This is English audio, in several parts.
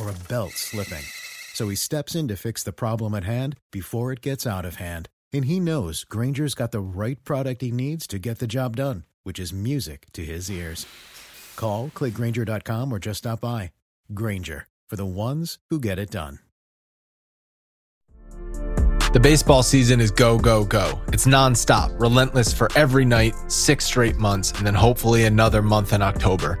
or a belt slipping. So he steps in to fix the problem at hand before it gets out of hand. And he knows Grainger's got the right product he needs to get the job done, which is music to his ears. Call, clickgrainger.com, or just stop by. Grainger, for the ones who get it done. The baseball season is go, go, go. It's nonstop, relentless for every night, six straight months, and then hopefully another month in October.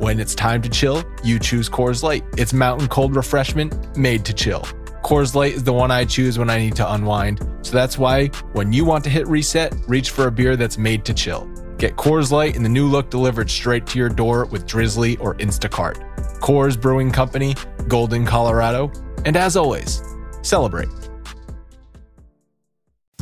when it's time to chill, you choose Coors Light. It's mountain cold refreshment made to chill. Coors Light is the one I choose when I need to unwind. So that's why when you want to hit reset, reach for a beer that's made to chill. Get Coors Light in the new look delivered straight to your door with Drizly or Instacart. Coors Brewing Company, Golden, Colorado. And as always, celebrate.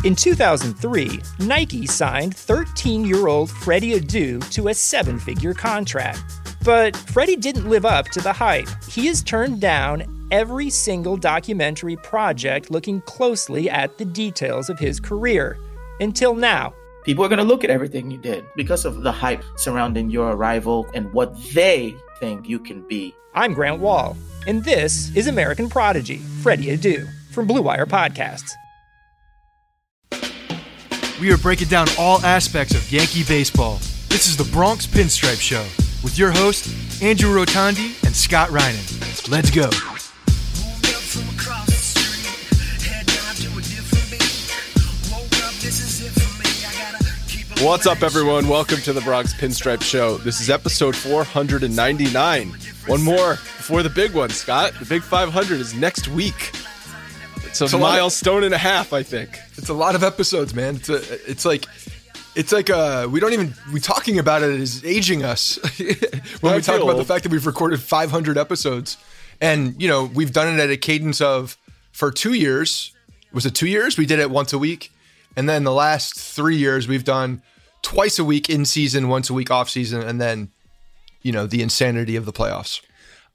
In 2003, Nike signed 13 year old Freddie Adu to a seven figure contract. But Freddie didn't live up to the hype. He has turned down every single documentary project looking closely at the details of his career. Until now. People are going to look at everything you did because of the hype surrounding your arrival and what they think you can be. I'm Grant Wahl, and this is American Prodigy, Freddie Adu, from Blue Wire Podcasts. We are breaking down all aspects of Yankee baseball. This is the Bronx Pinstripe Show with your host, Andrew Rotondi and Scott Reinen. Let's go. What's up, everyone? Welcome to the Bronx Pinstripe Show. This is episode 499. One more before the big one, Scott. The big 500 is next week. It's a, it's a milestone of, and a half, I think. It's a lot of episodes, man. It's a, it's like it's like uh we don't even we talking about it is aging us. When we talk about old. the fact that we've recorded 500 episodes and you know we've done it at a cadence of for two years was it two years? We did it once a week. And then the last three years we've done twice a week in season once a week off season and then you know the insanity of the playoffs.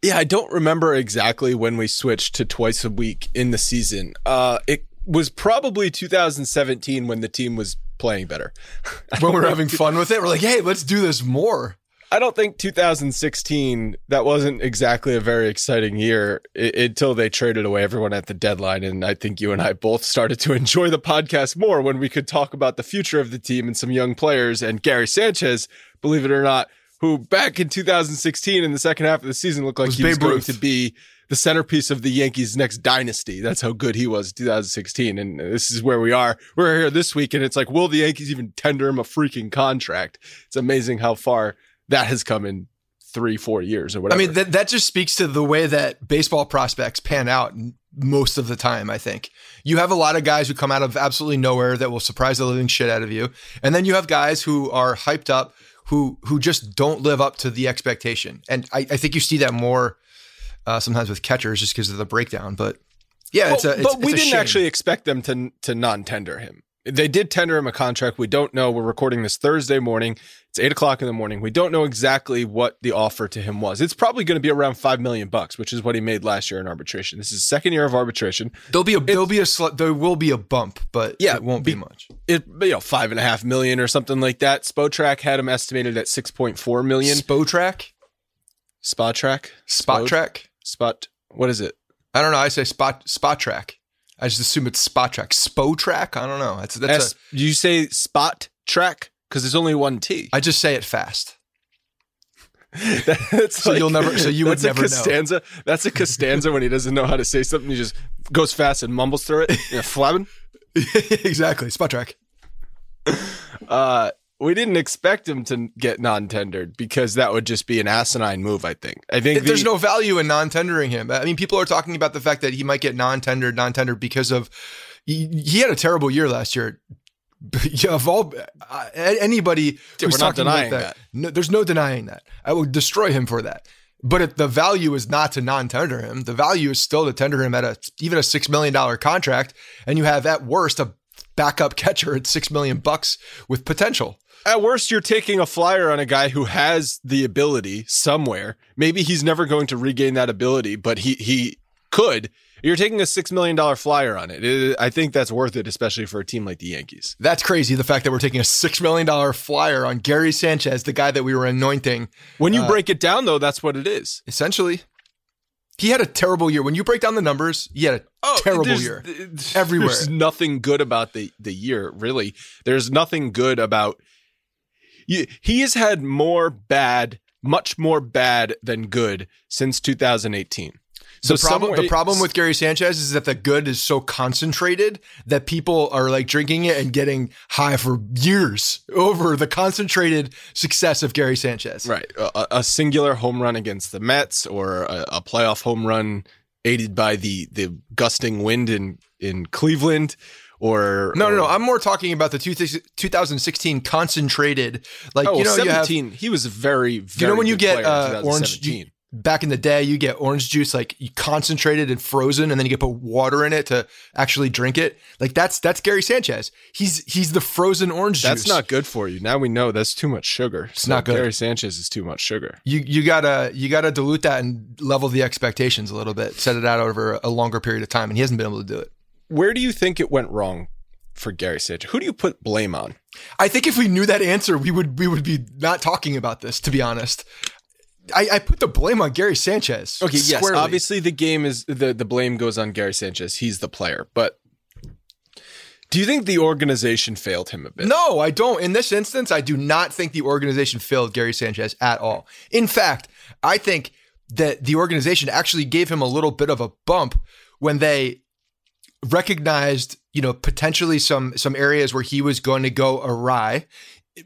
Yeah i don't remember exactly when we switched to twice a week in the season. Uh it was probably 2017 when the team was playing better. when we're having fun with it, we're like, hey, let's do this more. I don't think 2016 that wasn't exactly a very exciting year it, until they traded away everyone at the deadline and I think you and I both started to enjoy the podcast more when we could talk about the future of the team and some young players and Gary Sanchez, believe it or not, who back in 2016 in the second half of the season looked like was he was Babe going Ruth. to be the centerpiece of the Yankees' next dynasty. That's how good he was 2016. And this is where we are. We're here this week, and it's like, will the Yankees even tender him a freaking contract? It's amazing how far that has come in three, four years or whatever. I mean, that, that just speaks to the way that baseball prospects pan out most of the time, I think. You have a lot of guys who come out of absolutely nowhere that will surprise the living shit out of you. And then you have guys who are hyped up, who who just don't live up to the expectation. And I, I think you see that more uh, sometimes with catchers just because of the breakdown. But yeah, well, it's a, it's, but we it's didn't shame. actually expect them to to non-tender him. They did tender him a contract. We don't know. We're recording this Thursday morning. It's eight o'clock in the morning. We don't know exactly what the offer to him was. It's probably going to be around five million bucks, which is what he made last year in arbitration. This is second year of arbitration. There'll be a there'll be a sl- there will be a bump, but Yeah, it won't be, be- much. It you know five and a half million or something like that. Spotrac had him estimated at six point four million. Spotrac, Spot track, spot Spode? track. spot. What is it? I don't know. I say spot spot track. I just assume it's spot track. Spo track. I don't know. That's that's S- do you say spot track? Because there's only one T. I just say it fast. That's So you'll never- so you would never know. Costanza. That's a Costanza when he doesn't know how to say something. He just goes fast and mumbles through it. Yeah, flabbing. exactly. Spot track. Uh, we didn't expect him to get non-tendered because that would just be an asinine move. I think. I think There's the- no value in non-tendering him. I mean, people are talking about the fact that he might get non-tendered, non-tendered because of he, he had a terrible year last year. Yeah, of all uh, anybody Dude, who's we're not talking about denying that, that. No, there's no denying that. I will destroy him for that. But it, the value is not to non-tender him. The value is still to tender him at a even a six million dollar contract, and you have at worst a backup catcher at six million bucks with potential. At worst, you're taking a flyer on a guy who has the ability somewhere. Maybe he's never going to regain that ability, but he he could. You're taking a six million dollar flyer on it. It- I think that's worth it, especially for a team like the Yankees. That's crazy. The fact that we're taking a six million dollar flyer on Gary Sanchez, the guy that we were anointing. When you Uh, break it down, though, that's what it is. Essentially, he had a terrible year. When you break down the numbers, he had a terrible there's- year. there's nothing good about the the year, really. There's nothing good about. You, he has had more bad, much more bad than good since 2018. So the problem, the problem with Gary Sanchez is that the good is so concentrated that people are like drinking it and getting high for years over the concentrated success of Gary Sanchez. Right. A, a singular home run against the Mets or a, a playoff home run aided by the, the gusting wind in, in Cleveland or. No, no, no. I'm more talking about the two, 2016 concentrated. Like oh, you know, you have 17. he was very, very you know when you get uh, orange 2017. ju- back in the day you get orange juice like you concentrated and frozen and then you get put water in it to actually drink it like that's that's Gary Sanchez he's he's the frozen orange That's juice That's not good for you. Now we know that's too much sugar. It's not good. Gary Sanchez is too much sugar. you you gotta you gotta dilute that and level the expectations a little bit set it out over a longer period of time and he hasn't been able to do it Where do you think it went wrong for Gary Sanchez? Who do you put blame on? I think if we knew that answer we would we would be not talking about this to be honest I, I put the blame on Gary Sanchez Okay, yes, obviously the game is the the blame goes on Gary Sanchez. He's the player, but do you think the organization failed him a bit? No, I don't. In this instance, I do not think the organization failed Gary Sanchez at all. In fact, I think that the organization actually gave him a little bit of a bump when they recognized, you know, potentially some some areas where he was going to go awry.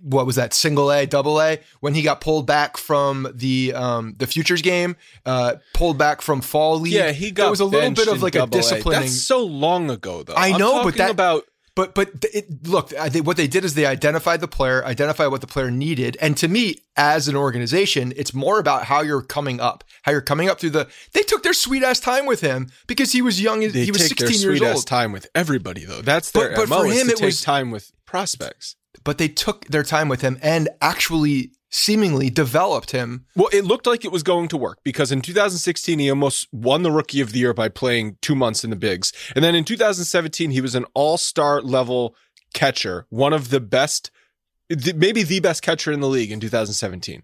What was that? Single A, double A. When he got pulled back from the um, the futures game, uh, pulled back from fall league. Yeah, he got. There was a little bit of like a disciplining. That's so long ago, though. I know, but that- about But but it, look, what they did is they identified the player, identified what the player needed, and to me, as an organization, it's more about how you're coming up, how you're coming up through the. They took their sweet ass time with him because he was young. they he was 16 their years sweet ass old. time with everybody, though. That's their but MO for him, to it take was- time with prospects. But they took their time with him and actually, seemingly, developed him. Well, it looked like it was going to work because in 2016 he almost won the Rookie of the Year by playing two months in the bigs, and then in 2017 he was an All Star level catcher, one of the best, maybe the best catcher in the league in 2017.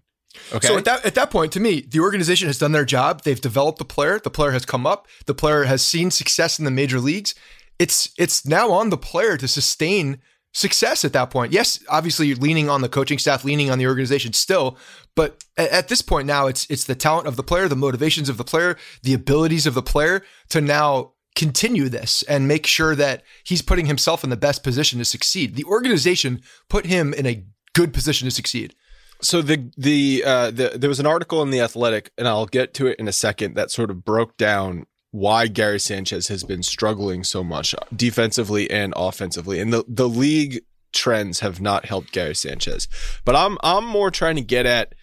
Okay, So at that at that point, to me, the organization has done their job. They've developed the player. The player has come up. The player has seen success in the major leagues. It's it's now on the player to sustain success at that point. Yes, obviously you're leaning on the coaching staff, leaning on the organization still, but at, this point now it's it's the talent of the player, the motivations of the player, the abilities of the player to now continue this and make sure that he's putting himself in the best position to succeed. The organization put him in a good position to succeed. so the the uh the there was an article in the Athletic, and I'll get to it in a second that sort of broke down why Gary Sanchez has been struggling so much defensively and offensively, and the the league trends have not helped Gary Sanchez. But I'm I'm more trying to get at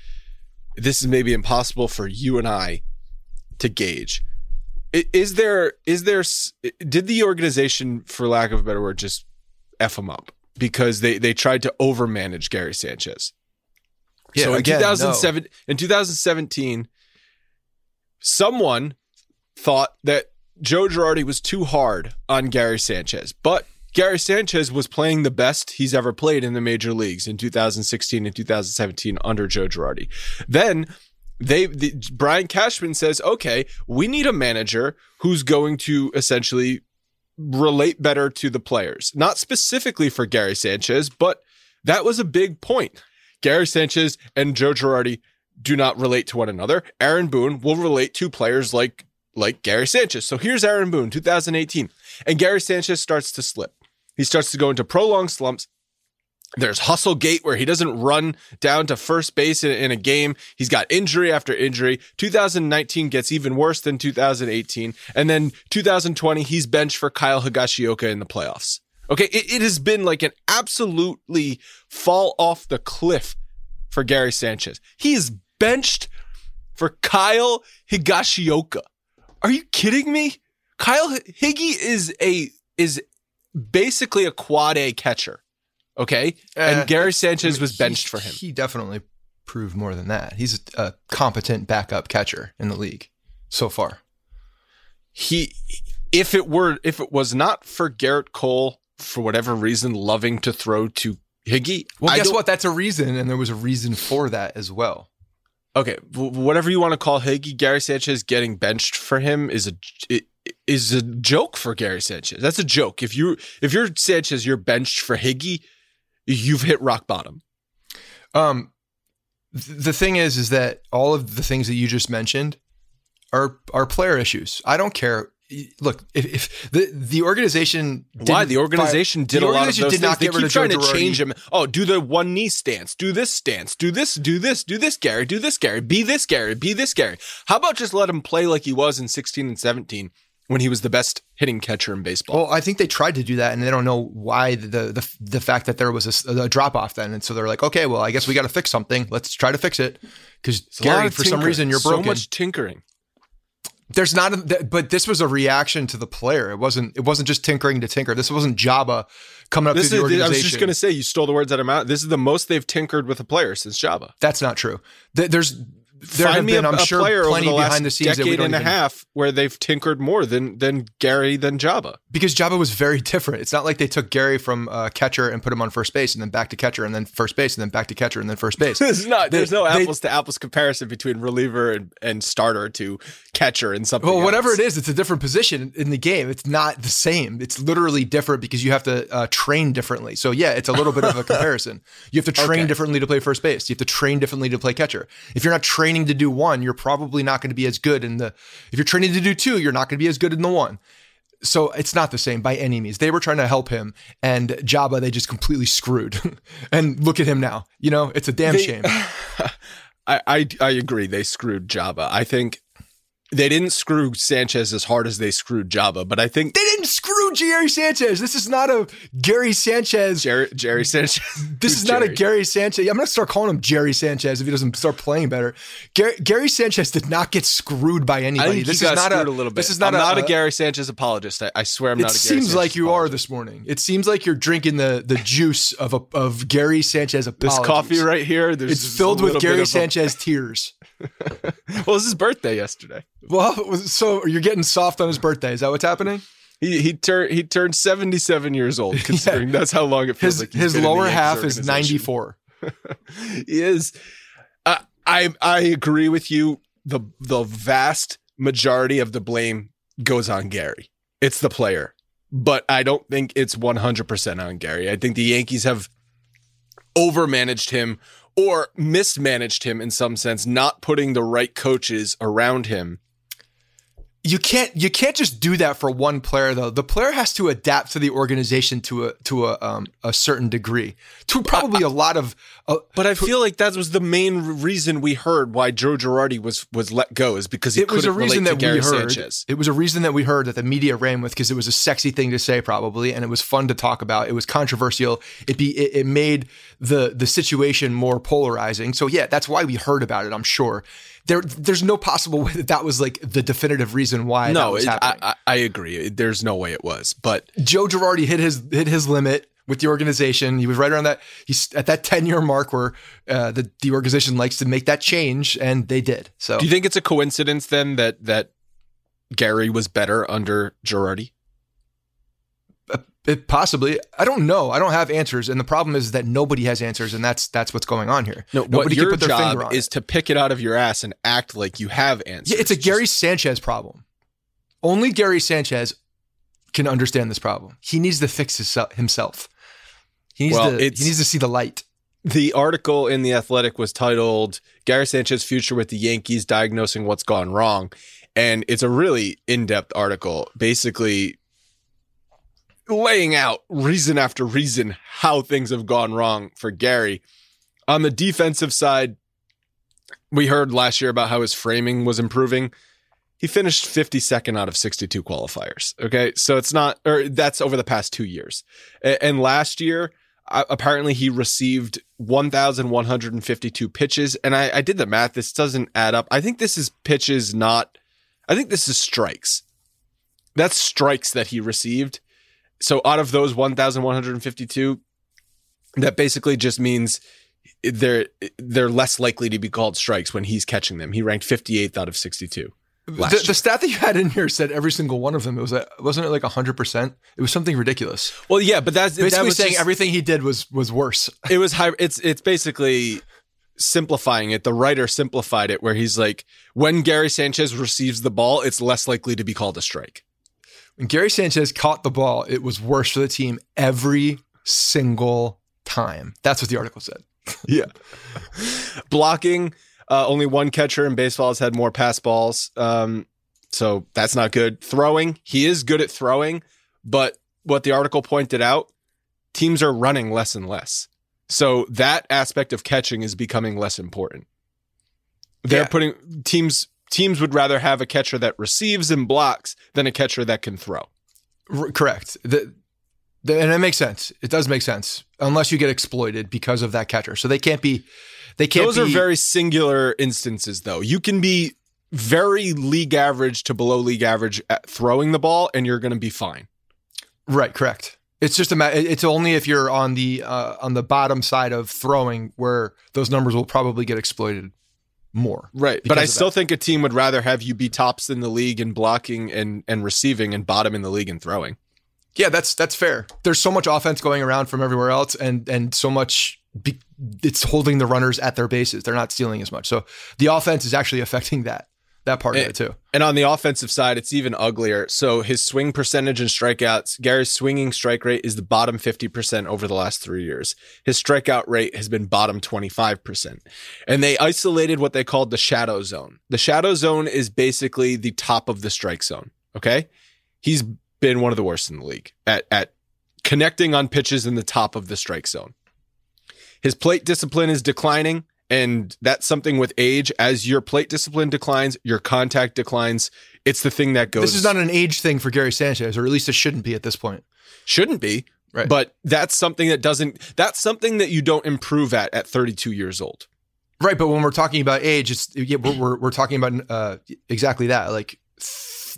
this is maybe impossible for you and I to gauge. Is there is there did the organization for lack of a better word just f them up because they they tried to overmanage Gary Sanchez? Yeah, so in again, 2007 no. in 2017 someone thought that Joe Girardi was too hard on Gary Sanchez, but Gary Sanchez was playing the best he's ever played in the major leagues in 2016 and 2017 under Joe Girardi. Then they the, Brian Cashman says, "Okay, we need a manager who's going to essentially relate better to the players. Not specifically for Gary Sanchez, but that was a big point. Gary Sanchez and Joe Girardi do not relate to one another. Aaron Boone will relate to players like like Gary Sanchez. So here's Aaron Boone, 2018, and Gary Sanchez starts to slip. He starts to go into prolonged slumps. There's hustle gate where he doesn't run down to first base in, in, a game. He's got injury after injury. 2019 gets even worse than 2018. And then 2020, he's benched for Kyle Higashioka in the playoffs. Okay. It, it has been like an absolutely fall off the cliff for Gary Sanchez. He is benched for Kyle Higashioka. Are you kidding me? Kyle Higgy is a is basically a quad A catcher. Okay. And uh, Gary Sanchez was benched for him. He definitely proved more than that. He's a, a competent backup catcher in the league so far. He if it were if it was not for Gerrit Cole for whatever reason loving to throw to Higgy. Well, guess what? That's a reason, and there was a reason for that as well. Okay, whatever you want to call Higgy, Gary Sanchez getting benched for him is a is a joke for Gary Sanchez. That's a joke. If you if you're Sanchez, you're benched for Higgy, you've hit rock bottom. Um, the thing is, is that all of the things that you just mentioned are are player issues. I don't care. Look, if, if the the organization why the organization did the a lot of those did things. They keep trying to change him. Oh, do the one knee stance. Do this stance. Do this. Do this. Do this, Gary. Do this, Gary. Be this, Gary. Be this, Gary. How about just let him play like he was in sixteen and seventeen? when he was the best hitting catcher in baseball. Well, I think they tried to do that, and they don't know why the the, the fact that there was a, a drop off then, and so they're like, okay, well, I guess we got to fix something. Let's try to fix it because Gary, for some reason, you're broken. So much tinkering. There's not, a, but this was a reaction to the player. It wasn't. It wasn't just tinkering to tinker. This wasn't Joba coming up this to the organization. I was just going to say you stole the words out of my mouth. This is the most they've tinkered with a player since Joba. That's not true. There's there Find have me been, a, I'm a sure, player plenty over the behind the scenes decade and even, a half where they've tinkered more than than Gary than Joba. Because Joba was very different. It's not like they took Gary from uh, catcher and put him on first base and then back to catcher and then first base and then back to catcher and then first base. there's not. They, there's no apples they, to apples comparison between reliever and, and starter to catcher and something. Well, else. whatever it is, it's a different position in the game. It's not the same. It's literally different because you have to uh, train differently. So yeah, it's a little bit of a comparison. You have to train okay. differently to play first base. You have to train differently to play catcher. If you're not training to do one, you're probably not going to be as good in the, if you're training to do two, you're not going to be as good in the one. So it's not the same by any means. They were trying to help him, and Joba they just completely screwed. and look at him now. You know, it's a damn they, shame. I, I I agree. They screwed Joba. I think they didn't screw Sanchez as hard as they screwed Joba, but I think they didn't screw Jerry Sanchez. This is not a Gary Sanchez. Jerry, Jerry Sanchez. this is Jerry? not a Gary Sanchez. I'm gonna start calling him Jerry Sanchez if he doesn't start playing better. Gary, Gary Sanchez did not get screwed by anybody. this is not a, a, little bit. This is not I'm a, not a, uh, Gary Sanchez apologist. I, I swear I'm not. A Gary Sanchez. It seems Sanchez like you apologist. are this morning. It seems like you're drinking the the juice of a, of Gary Sanchez apologies. This coffee right here. it's filled with Gary Sanchez tears. well, it was his birthday yesterday. Well, so you're getting soft on his birthday. Is that what's happening? He he turned he turned 77 years old. Considering yeah. that's how long it feels his, like. his lower half is 94. he is. Uh, I I agree with you. The the vast majority of the blame goes on Gary. It's the player, but I don't think it's 100% on Gary. I think the Yankees have overmanaged him or mismanaged him in some sense, not putting the right coaches around him you can't you can't just do that for one player though. The player has to adapt to the organization to a to a um, a certain degree. To probably a lot of. Uh, but I feel like that was the main reason we heard why Joe Girardi was was let go is because he it was a reason that we heard. Sanchez. It was a reason that we heard that the media ran with because it was a sexy thing to say probably, and it was fun to talk about. It was controversial. It be it, it made the the situation more polarizing. So yeah, that's why we heard about it. I'm sure there there's no possible way that that was like the definitive reason why no it, I, I, agree. There's no way it was but joe girardi hit his hit his limit with the organization. He was right around that he's at that 10 year mark where uh, the, the organization likes to make that change and they did so. Do you think it's a coincidence then that that gary was better under girardi it possibly. I don't know. I don't have answers, and the problem is that nobody has answers, and that's that's what's going on here. No, nobody what your job is it. to pick it out of your ass and act like you have answers. Yeah, it's a Just, Gary Sanchez problem. Only Gary Sanchez can understand this problem. He needs to fix his, himself. He needs well, to. He needs to see the light. The article in the Athletic was titled "Gary Sanchez Future with the Yankees: Diagnosing What's Gone Wrong," and it's a really in-depth article, basically laying out reason after reason how things have gone wrong for Gary. On the defensive side, we heard last year about how his framing was improving. He finished 52nd out of 62 qualifiers. Okay. So it's not, or that's over the past two years. And last year, apparently he received 1,152 pitches. And I, I did the math. This doesn't add up. I think this is pitches, not, I think this is strikes. That's strikes that he received so out of those 1,152, that basically just means they're they're less likely to be called strikes when he's catching them. He ranked 58th out of 62. The, the, stat that you had in here said every single one of them. It was a, wasn't it like hundred percent? It was something ridiculous. Well, yeah, but that's basically that saying just, everything he did was was worse. It was high. It's it's basically simplifying it. The writer simplified it where he's like, when Gary Sanchez receives the ball, it's less likely to be called a strike. When Gary Sanchez caught the ball, it was worse for the team every single time. That's what the article said. yeah. Blocking, uh, only one catcher in baseball has had more pass balls. Um, so that's not good. Throwing, he is good at throwing, but what the article pointed out, teams are running less and less. So that aspect of catching is becoming less important. They're yeah. putting teams teams would rather have a catcher that receives and blocks than a catcher that can throw. R- correct. The, the, and it makes sense. It does make sense unless you get exploited because of that catcher. So they can't be. They can't. Those be, are very singular instances, though. You can be very league average to below league average at throwing the ball, and you're going to be fine. Right. Correct. It's just a. It's only if you're on the uh, on the bottom side of throwing where those numbers will probably get exploited more. Right. But I still that. think a team would rather have you be tops in the league in blocking and, and receiving and bottom in the league in throwing. Yeah, that's that's fair. There's so much offense going around from everywhere else and and so much be, it's holding the runners at their bases. They're not stealing as much. So the offense is actually affecting that that part and, of it too. And on the offensive side, it's even uglier. So his swing percentage and strikeouts, Gary's swinging strike rate is the bottom 50% over the last three years. His strikeout rate has been bottom 25%. And they isolated what they called the shadow zone. The shadow zone is basically the top of the strike zone. Okay. He's been one of the worst in the league at, at connecting on pitches in the top of the strike zone. His plate discipline is declining. And that's something with age. As your plate discipline declines, your contact declines. It's the thing that goes. This is not an age thing for Gary Sanchez, or at least it shouldn't be at this point. Shouldn't be. Right. But that's something that doesn't, that's something that you don't improve at at 32 years old. Right. But when we're talking about age, it's, yeah, we're, we're, we're talking about uh, exactly that. Like,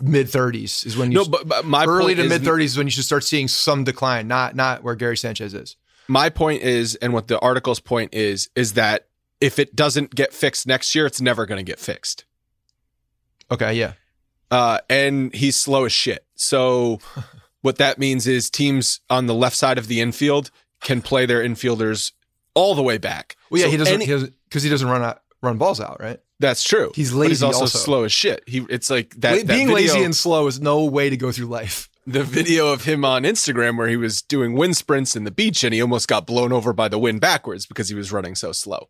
mid 30s is when you no, but, but my early to mid 30s is when you should start seeing some decline, not not where Gary Sanchez is. My point is, and what the article's point is, is that if it doesn't get fixed next year, it's never going to get fixed. Okay, yeah. Uh, and he's slow as shit. So what that means is teams on the left side of the infield can play their infielders all the way back. Well, yeah, so he doesn't because he, he, doesn't run out, run balls out, right? That's true. He's lazy. he's also, also, slow as shit. He it's like that. La- that being video, lazy and slow is no way to go through life the video of him on Instagram where he was doing wind sprints in the beach and he almost got blown over by the wind backwards because he was running so slow.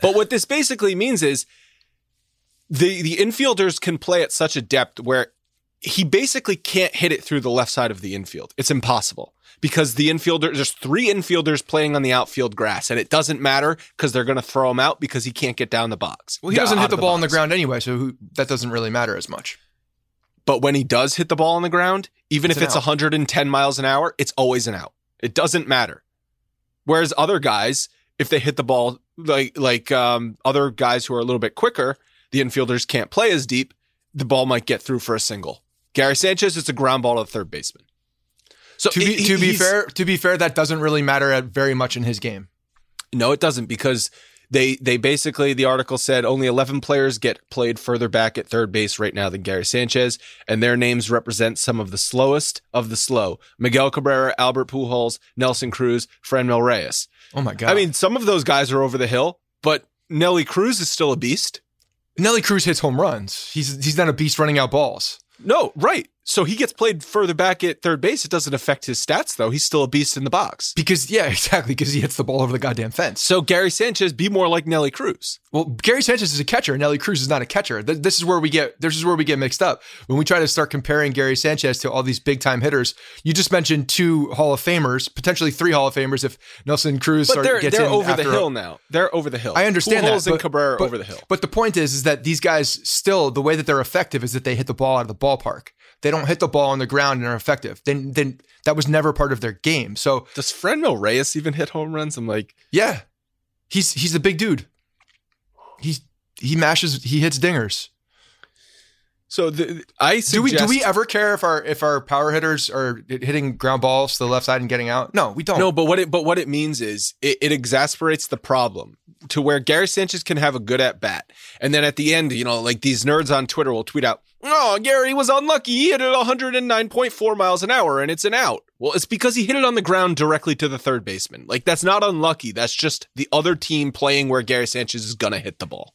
But what this basically means is the the infielders can play at such a depth where he basically can't hit it through the left side of the infield. It's impossible because the infielder, there's three infielders playing on the outfield grass, and it doesn't matter because they're going to throw him out because he can't get down the box. Well, he doesn't hit the, the ball box. on the ground anyway, so who, that doesn't really matter as much. But when he does hit the ball on the ground, even it's if it's out. 110 miles an hour, it's always an out. It doesn't matter. Whereas other guys, if they hit the ball like like um, other guys who are a little bit quicker, the infielders can't play as deep. The ball might get through for a single. Gary Sanchez, it's a ground ball to the third baseman. So to be he, to be fair, to be fair, that doesn't really matter very much in his game. No, it doesn't because they they basically the article said only 11 players get played further back at third base right now than Gary Sanchez and their names represent some of the slowest of the slow. Miguel Cabrera Albert Pujols Nelson Cruz Franmil Reyes. Oh my god. I mean some of those guys are over the hill but Nelly Cruz is still a beast. Nelly Cruz hits home runs. He's he's not a beast running out balls. No right so he gets played further back at third base. It doesn't affect his stats, though. He's still a beast in the box. Because, yeah, exactly. Because he hits the ball over the goddamn fence. So Gary Sanchez, be more like Nelly Cruz. Well, Gary Sanchez is a catcher. Nelly Cruz is not a catcher. This is where we get this is where we get mixed up. When we try to start comparing Gary Sanchez to all these big time hitters, you just mentioned two Hall of Famers, potentially three Hall of Famers if Nelson Cruz but they're, gets they're over the hill a, now. They're over the hill. I understand Pujols that. and Cabrera but, over the hill. But the point is, is that these guys still the way that they're effective is that they hit the ball out of the ballpark. They don't hit the ball on the ground and are effective. Then then that was never part of their game. So does Franmil Reyes even hit home runs? I'm like, yeah, he's he's a big dude. He's he mashes, he hits dingers. So the, I suggest, do we do we ever care if our if our power hitters are hitting ground balls to the left side and getting out? No, we don't. No, but what it but what it means is it, it exasperates the problem to where Gary Sanchez can have a good at bat, and then at the end, you know, like these nerds on Twitter will tweet out, "Oh, Gary was unlucky. He hit it 109.4 miles an hour, and it's an out." Well, it's because he hit it on the ground directly to the third baseman. Like that's not unlucky. That's just the other team playing where Gary Sanchez is gonna hit the ball.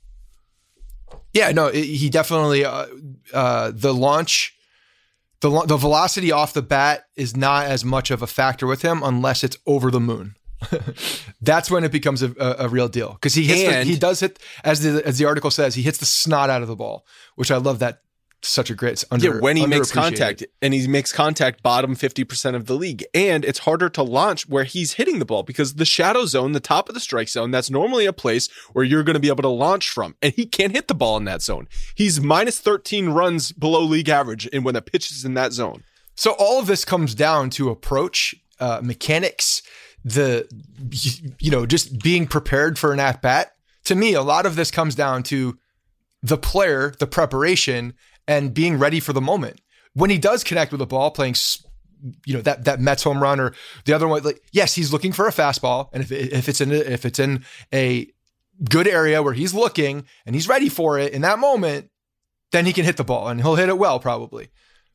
Yeah, no, he definitely uh, uh, the launch, the the velocity off the bat is not as much of a factor with him unless it's over the moon. That's when it becomes a, a, a real deal. Because he hits the, he does hit as the as the article says he hits the snot out of the ball, which I love that such a great under, yeah when he makes contact and he makes contact bottom 50% of the league. And it's harder to launch where he's hitting the ball because the shadow zone the top of the strike zone that's normally a place where you're going to be able to launch from and he can't hit the ball in that zone. He's minus 13 runs below league average and when the pitch is in that zone. So all of this comes down to approach uh, mechanics the you know just being prepared for an at bat to me a lot of this comes down to the player the preparation and being ready for the moment. When he does connect with the ball, playing, you know, that that Mets home run or the other one, like yes, he's looking for a fastball, and if if it's in a, if it's in a good area where he's looking and he's ready for it in that moment, then he can hit the ball and he'll hit it well probably.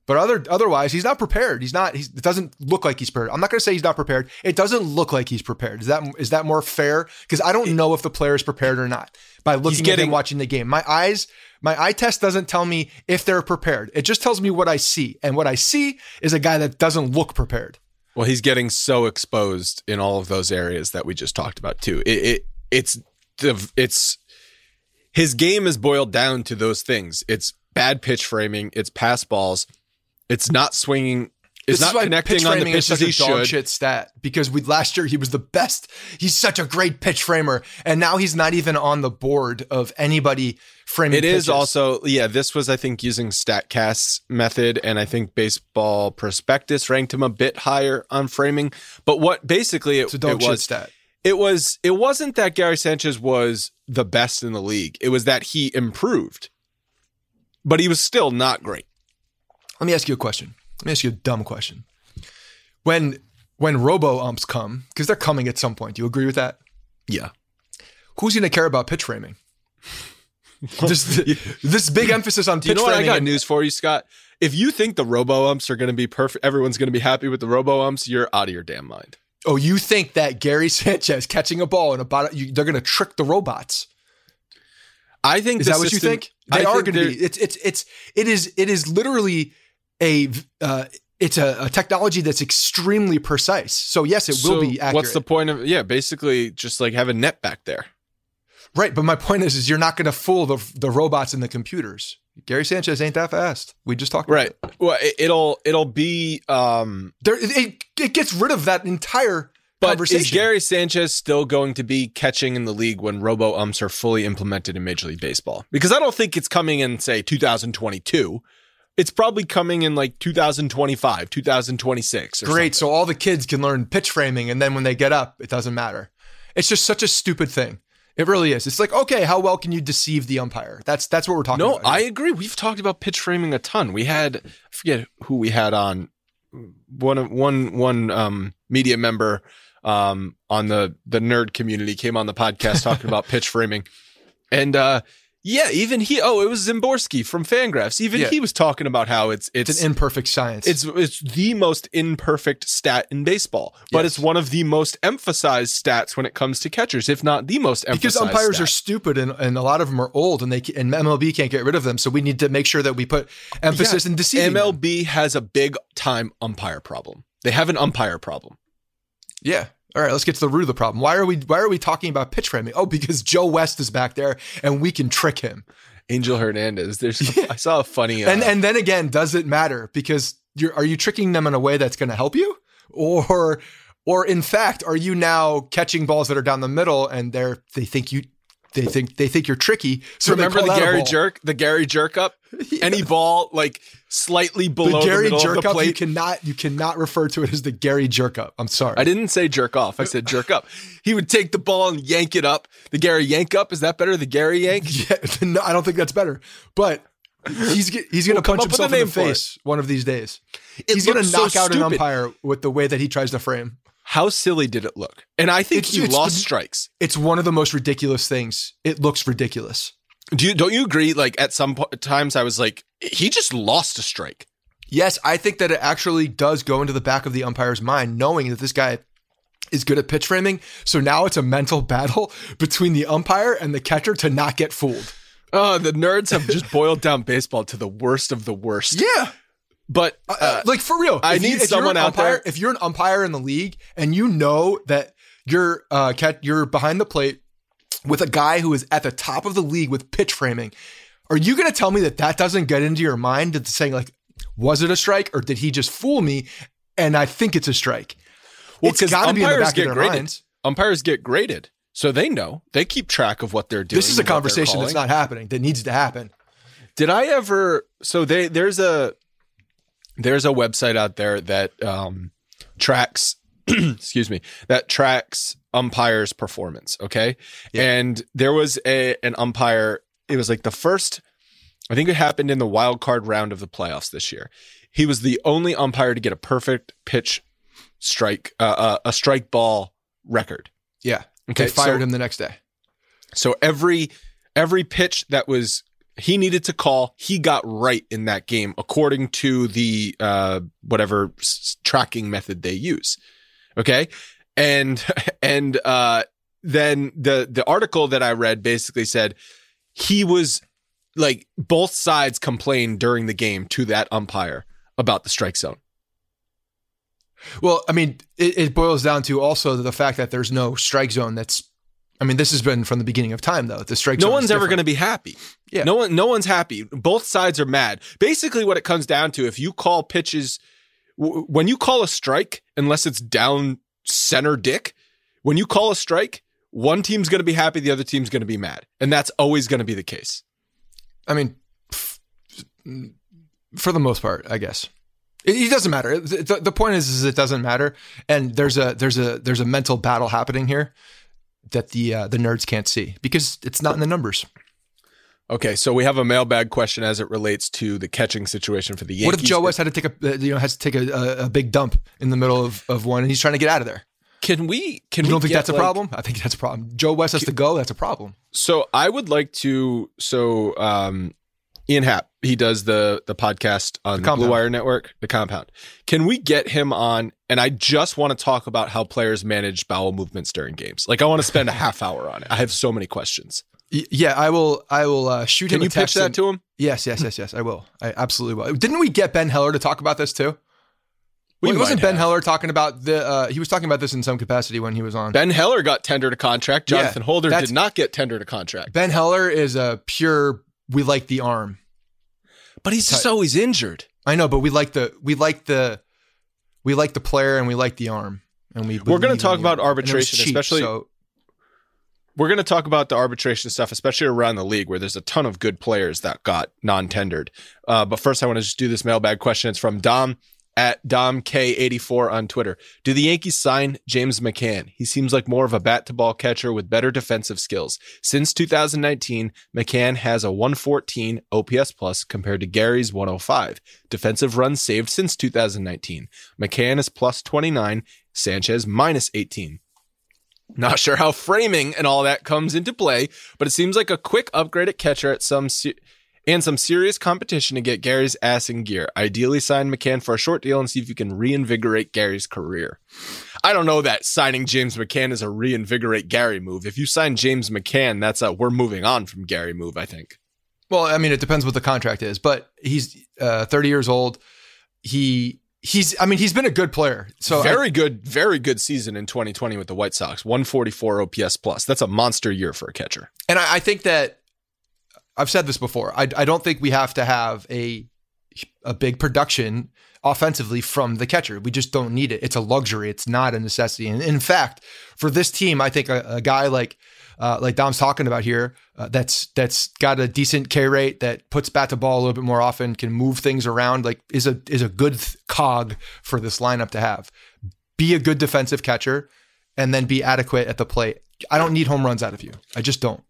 But other otherwise, he's not prepared. He's not. He's, it doesn't look like he's prepared. I'm not going to say he's not prepared. It doesn't look like he's prepared. Is that is that more fair? Because I don't know if the player is prepared or not by looking getting, at him watching the game. My eyes, my eye test doesn't tell me if they're prepared. It just tells me what I see, and what I see is a guy that doesn't look prepared. Well, he's getting so exposed in all of those areas that we just talked about too. It, it it's it's his game is boiled down to those things. It's bad pitch framing. It's pass balls it's not swinging. It's this not connecting on the pitches he should. Shit stat because we last year he was the best. He's such a great pitch framer, and now he's not even on the board of anybody framing. It pitches. is also yeah. This was I think using Statcast's method, and I think Baseball Prospectus ranked him a bit higher on framing. But what basically it, it was stat. It was it wasn't that Gary Sanchez was the best in the league. It was that he improved, but he was still not great. Let me ask you a question. Let me ask you a dumb question. When when robo umps come, because they're coming at some point, do you agree with that? Yeah. Who's going to care about pitch framing? this, this big emphasis on pitch you know framing. I got news for you, Scott. If you think the robo umps are going to be perfect, everyone's going to be happy with the robo umps. You're out of your damn mind. Oh, you think that Gary Sanchez catching a ball and about you, they're going to trick the robots? I think is that what you think? They I are going to be. It's it's it's it is it is literally a uh, it's a, a, technology that's extremely precise. So yes, it so will be accurate. What's the point of yeah? Basically, just like have a net back there. Right, but my point is, is you're not going to fool the the robots and the computers. Gary Sanchez ain't that fast. We just talked. Right. Well, it, will it'll be. um There, it, it gets rid of that entire but conversation. is Gary Sanchez still going to be catching in the league when robo umps are fully implemented in Major League Baseball? Because I don't think it's coming in say 2022. It's probably coming in like 2025, 2026. Great. Something. So all the kids can learn pitch framing, and then when they get up, it doesn't matter. It's just such a stupid thing. It really is. It's like, okay, how well can you deceive the umpire? That's that's what we're talking no, about. No, I agree. We've talked about pitch framing a ton. We had I forget who we had on one one one um, media member um, on the the nerd community came on the podcast talking about pitch framing. And uh, yeah, even he. Oh, it was Szymborski from Fangraphs. Even yeah. he was talking about how it's, it's it's, an imperfect science. It's it's the most imperfect stat in baseball, but yes. it's one of the most emphasized stats when it comes to catchers, if not the most emphasized. Because umpires stat. are stupid, and, and a lot of them are old, and they and MLB can't get rid of them. So we need to make sure that we put emphasis yeah, in deceiving. MLB them. has a big time umpire problem. They have an umpire problem. Yeah, all right, let's get to the root of the problem. Why are we why are we talking about pitch framing? Oh, because Joe West is back there and we can trick him. Angel Hernandez. There's I saw a funny uh, and and then again, does it matter? Because you're are you tricking them in a way that's going to help you, or or in fact, are you now catching balls that are down the middle and they're they think you they think they think you're tricky. So remember the Gary jerk, the Gary jerk up. yeah. Any ball like slightly below the Gary the jerk the up. You cannot you cannot refer to it as the Gary jerk up. I'm sorry. I didn't say jerk off. I said jerk up. He would take the ball and yank it up. The Gary yank up is that better? The Gary yank? Yeah, no, I don't think that's better. But he's he's going to punch himself in the face one of these days. It he's going to knock so out stupid. an umpire with the way that he tries to frame. How silly did it look? And I think it's, he it's lost strikes. It's one of the most ridiculous things. It looks ridiculous. Do you don't you agree? Like at some po- times, I was like, he just lost a strike. Yes, I think that it actually does go into the back of the umpire's mind, knowing that this guy is good at pitch framing. So now it's a mental battle between the umpire and the catcher to not get fooled. Oh, the nerds have just boiled down baseball to the worst of the worst. Yeah. But uh, uh, like for real, I need you, someone out umpire, there. If you're an umpire in the league and you know that you're uh, you're behind the plate with a guy who is at the top of the league with pitch framing, are you going to tell me that that doesn't get into your mind? That saying like, was it a strike or did he just fool me? And I think it's a strike. Well, because umpires get graded. Minds. Umpires get graded, so they know they keep track of what they're doing. This is a conversation that's not happening. That needs to happen. Did I ever? So they there's a there's a website out there that um, tracks excuse me that tracks umpires performance okay? Yeah. and there was a an umpire it was like the first i think it happened in the wild card round of the playoffs this year. He was the only umpire to get a perfect pitch strike uh, uh, a strike ball record. Yeah. Okay they fired so, him the next day. So every every pitch that was he needed to call. He got right in that game according to the uh, whatever s- tracking method they use. Okay, and and uh, then the the article that I read basically said he was like both sides complained during the game to that umpire about the strike zone. Well, I mean, it, it boils down to also the fact that there's no strike zone that's I mean, this has been from the beginning of time, though. The strike. No one's ever going to be happy. Yeah. No one. No one's happy. Both sides are mad. Basically, what it comes down to, if you call pitches, w- when you call a strike, unless it's down center dick, when you call a strike, one team's going to be happy, the other team's going to be mad, and that's always going to be the case. I mean, for the most part, I guess. It, doesn't matter. The, the point is, is it doesn't matter, and there's a there's a there's a mental battle happening here that the uh, the nerds can't see because it's not in the numbers. Okay, so we have a mailbag question as it relates to the catching situation for the Yankees. What if Joe West had to take a uh, you know has to take a, a, big dump in the middle of, of one and he's trying to get out of there? Can we? Can you we don't think that's a like, problem? I think that's a problem. Joe West has can, to go. That's a problem. So I would like to. So um, Ian Happ, he does the the podcast on the, the Blue Wire Network, the Compound. Can we get him on? And I just want to talk about how players manage bowel movements during games. Like I want to spend a half hour on it. I have so many questions. Yeah, I will. I will uh, shoot Can him. Can you pitch that and, to him? Yes, yes, yes, yes. I will. I absolutely will. Didn't we get Ben Heller to talk about this too? We wasn't Ben have. Heller talking about the? Uh, he was talking about this in some capacity when he was on. Ben Heller got tendered a contract. Yeah, Jonathan Holder did not get tendered a contract. Ben Heller is a pure. We like the arm. But he's just always injured. I know, but we like the we like the we like the player and we like the arm. And we We're gonna talk about arm. And it was arbitration, cheap, especially- So We're going to talk about the arbitration stuff, especially around the league where there's a ton of good players that got non tendered. Uh, but first, I want to just do this mailbag question. It's from Dom at DomK84 on Twitter. Do the Yankees sign James McCann? He seems like more of a bat to ball catcher with better defensive skills. Since 2019, McCann has a 114 OPS plus compared to Gary's 105. Defensive runs saved since 2019. McCann is plus 29, Sanchez minus 18. Not sure how framing and all that comes into play, but it seems like a quick upgrade at catcher at some se- and some serious competition to get Gary's ass in gear. Ideally, sign McCann for a short deal and see if you can reinvigorate Gary's career. I don't know that signing James McCann is a reinvigorate Gary move. If you sign James McCann, that's a we're moving on from Gary move. I think. well, I mean, it depends what the contract is, but he's uh, 30 years old. He he's I mean, he's been a good player. So I- very good, very good season in 2020 with the White Sox. 144 OPS plus. That's a monster year for a catcher. And I, I think that I've said this before. I, I don't think we have to have a a big production offensively from the catcher. We just don't need it. It's a luxury. It's not a necessity. And in fact, for this team, I think a, a guy like uh, like Dom's talking about here, uh, that's that's got a decent K rate, that puts bat to ball a little bit more often, can move things around, like is a is a good th- cog for this lineup to have. Be a good defensive catcher, and then be adequate at the plate. I don't need home runs out of you. I just don't.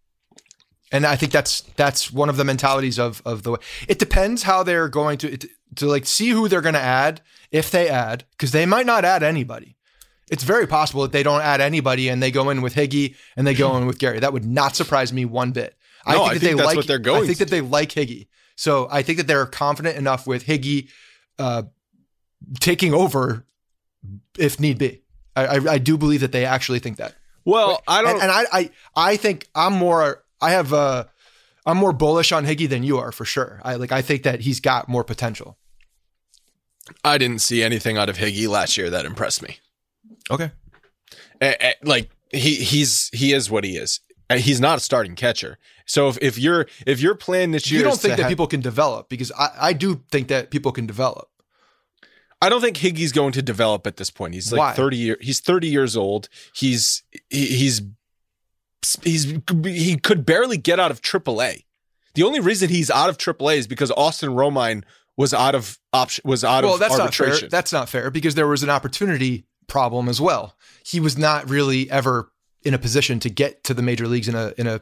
And I think that's that's one of the mentalities of of the way. It depends how they're going to to like see who they're going to add if they add because they might not add anybody. It's very possible that they don't add anybody and they go in with Higgy and they go in with Gary. That would not surprise me one bit. No, I think that's what they're going I think to that they like Higgy. So I think that they're confident enough with Higgy uh, taking over if need be. I, I, I do believe that they actually think that. Well, I don't. And, and I, I, I think I'm more. I have. Uh, I'm more bullish on Higgy than you are for sure. I like. I think that he's got more potential. I didn't see anything out of Higgy last year that impressed me. Okay. Eh, eh, like he he's he is what he is. Eh, He's not a starting catcher. So if, if you're if you're playing this year, You don't think that ha- people can develop because I, I do think that people can develop. I don't think Higgy's going to develop at this point. He's like Why? 30 year he's 30 years old. He's he- he's he's he could barely get out of AAA. The only reason he's out of AAA is because Austin Romine was out of option was out well, of that's not arbitration. fair. That's not fair because there was an opportunity problem as well. He was not really ever in a position to get to the major leagues in a in a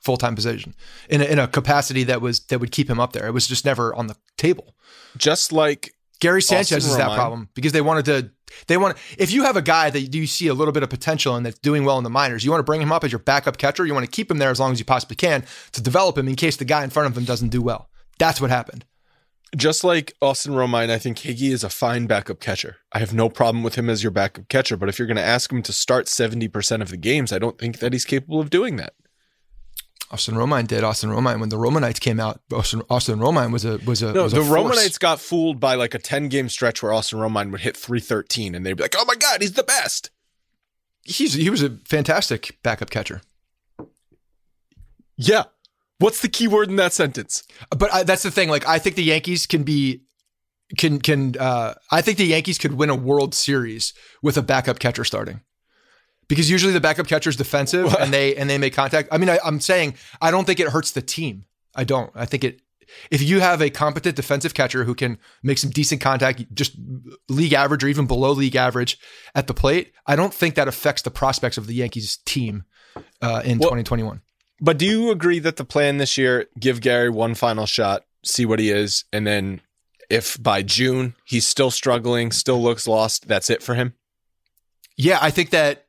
full time position in a, in a capacity that was that would keep him up there. It was just never on the table. Just like Gary Sanchez Austin is that problem because they wanted to. They want if you have a guy that you see a little bit of potential and that's doing well in the minors, you want to bring him up as your backup catcher. You want to keep him there as long as you possibly can to develop him in case the guy in front of him doesn't do well. That's what happened. just like Austin Romine, I think Higgy is a fine backup catcher. I have no problem with him as your backup catcher, but if you're going to ask him to start 70% of the games, I don't think that he's capable of doing that. Austin Romine did. Austin Romine when the Romanites came out. Austin, Austin Romine was a was a No, was the a. Romanites got fooled by like a 10 game stretch where Austin Romine would hit 313 and they'd be like, oh my God, he's the best. He's he was a fantastic backup catcher. Yeah. What's the key word in that sentence? But I, that's the thing. Like I think the Yankees can be can can uh, I think the Yankees could win a World Series with a backup catcher starting. Because usually the backup catcher is defensive and they and they make contact. I mean, I, I'm saying I don't think it hurts the team. I don't. I think it. If you have a competent defensive catcher who can make some decent contact, just league average or even below league average at the plate, I don't think that affects the prospects of the Yankees team uh, in Well- 2021. But do you agree that the plan this year, give Gary one final shot, see what he is, and then if by June he's still struggling, still looks lost, that's it for him? Yeah, I think that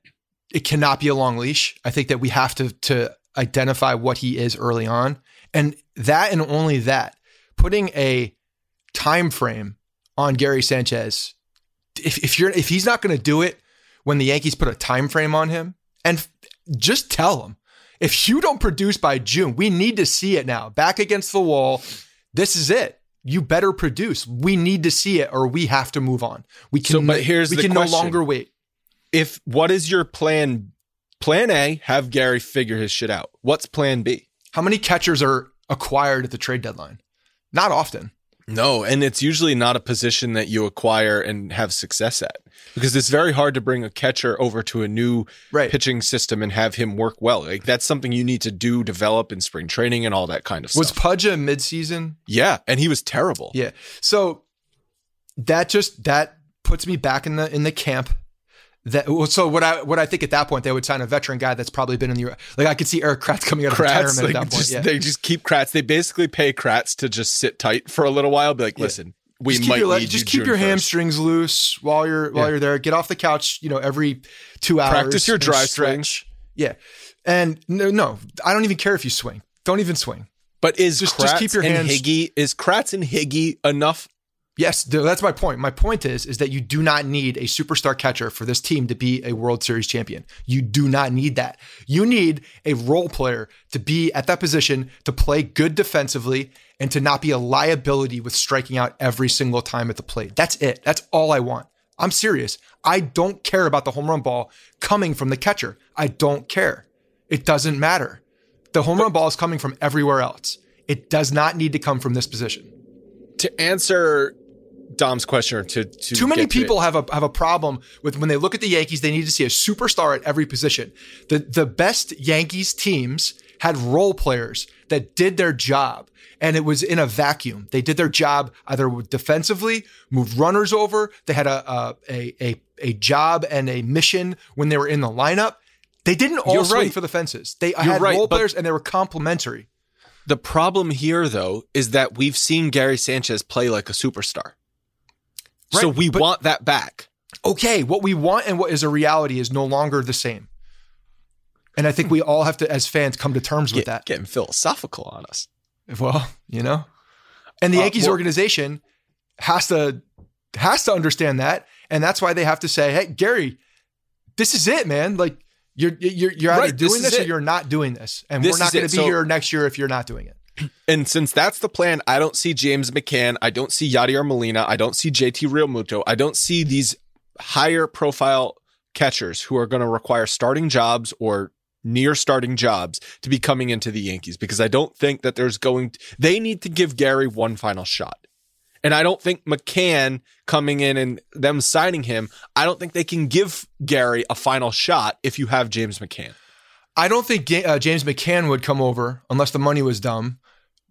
it cannot be a long leash. I think that we have to to identify what he is early on, and that and only that. Putting a time frame on Gary Sanchez, if if you're if he's not going to do it when the Yankees put a time frame on him, and just tell him if you don't produce by June, we need to see it now. Back against the wall, this is it. you better produce. We need to see it, or we have to move on. We can. So, but here's we the can question. no longer wait. If what is your plan? Plan A, have Gary figure his shit out. What's plan B? How many catchers are acquired at the trade deadline? Not often. No, and it's usually not a position that you acquire and have success at because it's very hard to bring a catcher over to a new Right. pitching system and have him work well. Like that's something you need to do, develop in spring training and all that kind of Was stuff. Was Pudge a midseason? yeah, and he was terrible. Yeah. So that just that puts me back in the in the camp. That well, so what I what I think at that point they would sign a veteran guy that's probably been in the like I could see Erik Kratz coming out of Kratz, retirement like, at that point. just- yeah. they just keep Kratz. They basically pay Kratz to just sit tight for a little while. Be like, listen, we just keep might your, le- need just you keep June your 1st. hamstrings loose while you're while Yeah. you're there. Get off the couch, you know, every two hours. Practice your and dry stretch. Yeah, and no, no, I don't even care if you swing. Don't even swing. But is Just- Kratz just keep your and hands- Higgy is Kratz and Higgy enough? Yes, that's my point. My point is is that you do not need a superstar catcher for this team to be a World Series champion. You do not need that. You need a role player to be at that position to play good defensively and to not be a liability with striking out every single time at the plate. That's it. That's all I want. I'm serious. I don't care about the home run ball coming from the catcher. I don't care. It doesn't matter. The home run ball is coming from everywhere else. It does not need to come from this position. To answer Dom's question, to, to Too many get to it- people have a have a problem with when they look at the Yankees. They need to see a superstar at every position. The the best Yankees teams had role players that did their job, and it was in a vacuum. They did their job either defensively, moved runners over. They had a a a a, a job and a mission when they were in the lineup. They didn't all You're swing right. for the fences. They You're had right, role players, and they were complementary. The problem here, though, is that we've seen Gary Sanchez play like a superstar. So we but- want that back. okay, what we want and what is a reality is no longer the same. And I think we all have to, as fans, come to terms with that. Getting philosophical on us. Well, you know, and the Uh, Yankees well- organization has to has to understand that, and that's why they have to say, "Hey, Gary, this is it, man. Like you're you're you're either Right, doing is this, or you're not doing this, and This we're not going to be So- here next year if you're not doing it." And since that's the plan, I don't see James McCann. I don't see Yadier Molina. I don't see JT Realmuto. I don't see these higher profile catchers who are going to require starting jobs or near starting jobs to be coming into the Yankees because I don't think that there's going they need to give Gary one final shot. And I don't think McCann coming in and them signing him, I don't think they can give Gary a final shot if you have James McCann. I don't think uh, James McCann would come over unless the money was dumb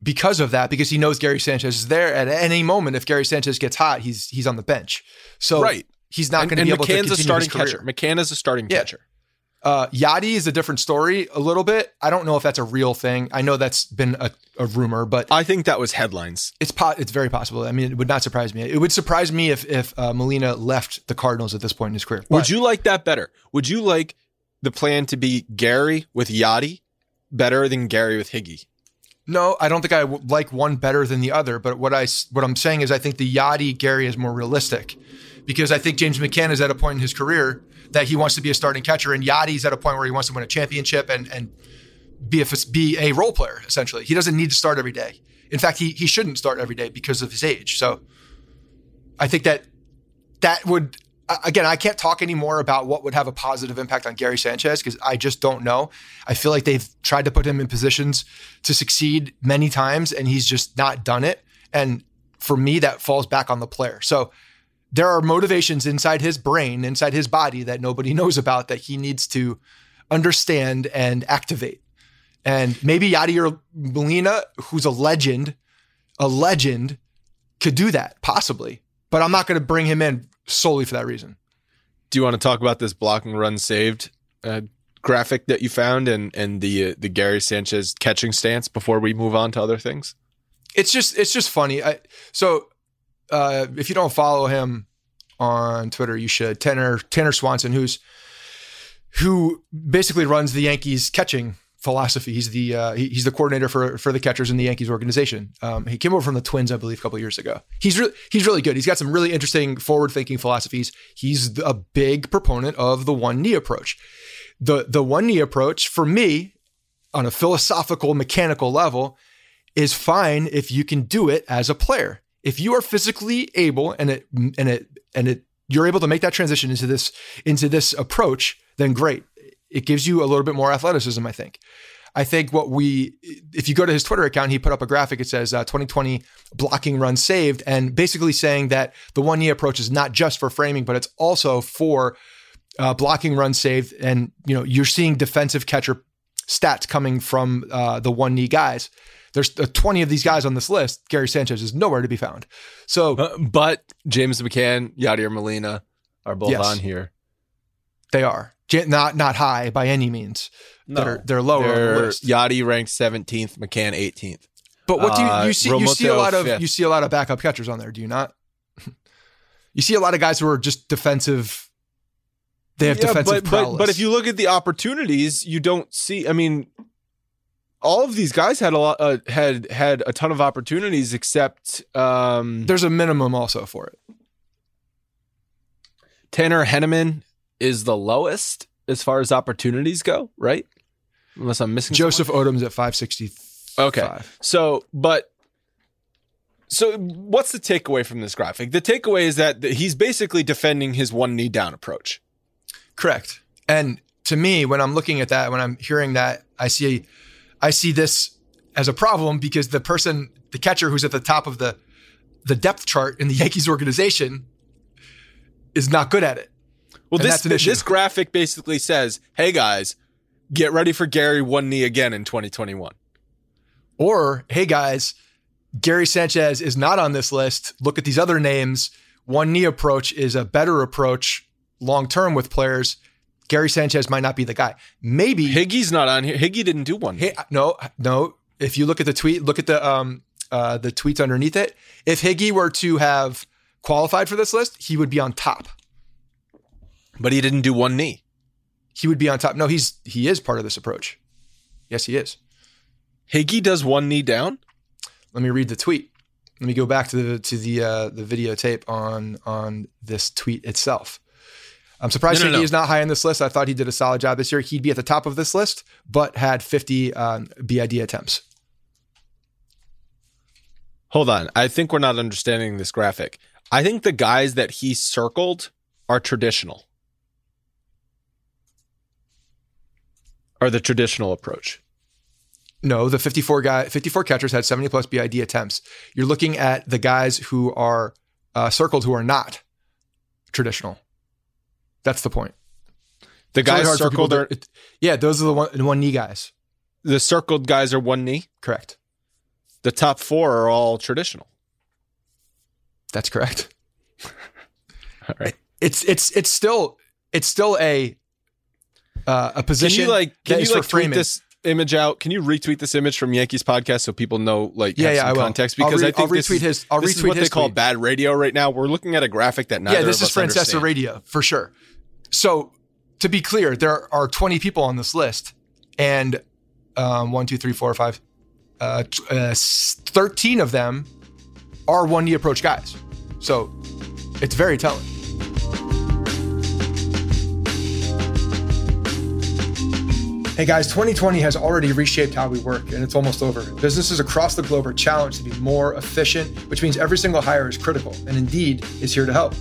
because of that, because he knows Gary Sanchez is there at any moment. If Gary Sanchez gets hot, he's he's on the bench. So Right. he's not going to be able to continue a starting his career. catcher. McCann is a starting Yeah. catcher. Uh, Yadi is a different story a little bit. I don't know if that's a real thing. I know that's been a, a rumor, but I think that was headlines. it's po- it's very possible. I mean, it would not surprise me. It would surprise me if if uh, Molina left the Cardinals at this point in his career. Would you like that better? Would you like the plan to be Gary with Yadi better than Gary with Higgy? No, I don't think I like one better than the other. But what I what I'm saying is, I think the Yadi Gary is more realistic because I think James McCann is at a point in his career that he wants to be a starting catcher, and Yadi's at a point where he wants to win a championship and and be a be a role player. Essentially, he doesn't need to start every day. In fact, he he shouldn't start every day because of his age. So, I think that that would again, I can't talk anymore about what would have a positive impact on Gary Sanchez because I just don't know. I feel like they've tried to put him in positions to succeed many times and he's just not done it. And for me, that falls back on the player. So there are motivations inside his brain, inside his body that nobody knows about that he needs to understand and activate. And maybe Yadier Molina, who's a legend, a legend, could do that possibly. But I'm not going to bring him in solely for that reason. Do you want to talk about this blocking run saved uh, graphic that you found and and the uh, the Gary Sanchez catching stance before we move on to other things? It's just it's just funny. I, so uh, if you don't follow him on Twitter, you should. Tanner Tanner Swanson, who's who basically runs the Yankees catching philosophy. He's the uh, he- he's the coordinator for for the catchers in the Yankees organization. Um, he came over from the Twins, I believe, a couple years ago. He's really he's really good. He's got some really interesting forward thinking philosophies. He's a big proponent of the one knee approach. The the one knee approach for me, on a philosophical mechanical level, is fine if you can do it as a player. If you are physically able and it and it and it you're able to make that transition into this into this approach, then great. It gives you a little bit more athleticism, I think. I think what we, if you go to his Twitter account, he put up a graphic. It says uh, 2020 blocking run saved, and basically saying that the one knee approach is not just for framing, but it's also for uh, blocking run saved. And you know, you're seeing defensive catcher stats coming from uh, the one knee guys. There's uh, 20 of these guys on this list. Gary Sanchez is nowhere to be found. So, Uh, but James McCann, Yadier Molina are both Yes. on here. they are not not high by any means. They're they're lower on the list. Yadi ranked 17th, McCann 18th. But what do you Uh, you see? You see a lot of fifth. you see a lot of backup catchers on there. Do you not? you see a lot of guys who are just defensive. They have defensive but, but, prowess. but if you look at the opportunities, you don't see. I mean, all of these guys had a lot, uh, had had a ton of opportunities, except um, there's a minimum also for it. Tanner Henneman is the lowest as far as opportunities go, right? Unless I'm missing Joseph Odom's at 560. Okay. So, but so what's the takeaway from this graphic? The takeaway is that he's basically defending his one knee down approach. Correct. And to me, when I'm looking at that, when I'm hearing that, I see, I see this as a problem because the person, the catcher who's at the top of the the depth chart in the Yankees organization, is not good at it. Well, And this that's an issue. this graphic basically says, "Hey guys, get ready for Gary one knee again in 2021." Or, hey guys, Gary Sanchez is not on this list. Look at these other names. One knee approach is a better approach long term with players. Gary Sanchez might not be the guy. Maybe Higgy's not on here. Higgy didn't do one. Hey, no, no. If you look at the tweet, look at the um uh the tweets underneath it. If Higgy were to have qualified for this list, he would be on top. But he didn't do one knee. He would be on top. No, he's he is part of this approach. Yes, he is. Higgy does one knee down. Let me read the tweet. Let me go back to the to the uh, the videotape on on this tweet itself. I'm surprised No, no, Higgy no. is not high on this list. I thought he did a solid job this year. He'd be at the top of this list, but had 50 um, BID attempts. Hold on. I think we're not understanding this graphic. I think the guys that he circled are traditional. Are the traditional approach. No, the 54 guy, 54 catchers had 70 plus BID attempts. You're looking at the guys who are uh, circled who are not traditional. That's the point. The It's guys people circled are it- yeah, those are the one, one knee guys. the circled guys are one knee. Correct. The top four are all traditional. That's correct. All right. It's it's it's still it's still a uh, a Can position. you like can you like tweet this image out? Can you retweet this image from Yankees podcast so people know like Yeah, yeah, some I will. context? I'll Because re- I think I'll retweet is, his- I'll this is retweet what they call tweet. bad radio right now. We're looking at a graphic that neither yeah, this is us Francesa understand. Radio for sure. So to be clear, there are 20 people on this list, and um, one, two, three, four, five, uh, uh, 13 of them are one knee approach guys. So it's very telling. Hey guys, 2020 has already reshaped how we work and it's almost over. Businesses across the globe are challenged to be more efficient, which means every single hire is critical, and Indeed is here to help.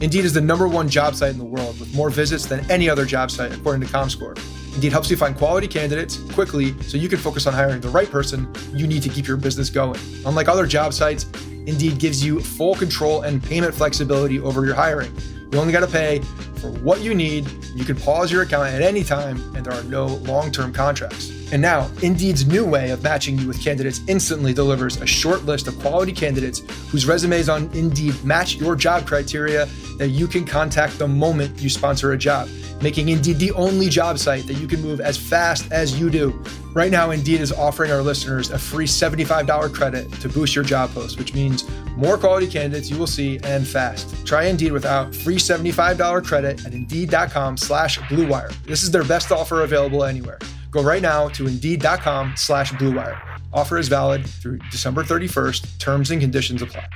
Indeed is the number one job site in the world with more visits than any other job site, according to ComScore. Indeed helps you find quality candidates quickly so you can focus on hiring the right person you need to keep your business going. Unlike other job sites, Indeed gives you full control and payment flexibility over your hiring. You only got to pay for what you need. You can pause your account at any time, and there are no long term contracts. And now, Indeed's new way of matching you with candidates instantly delivers a short list of quality candidates whose resumes on Indeed match your job criteria that you can contact the moment you sponsor a job, making Indeed the only job site that you can move as fast as you do. Right now, Indeed is offering our listeners a free $75 credit to boost your job post, which means more quality candidates you will see and fast. Try Indeed without free $75 credit at Indeed.com slash BlueWire. This is their best offer available anywhere. Go right now to Indeed.com slash BlueWire. Offer is valid through December 31st. Terms and conditions apply.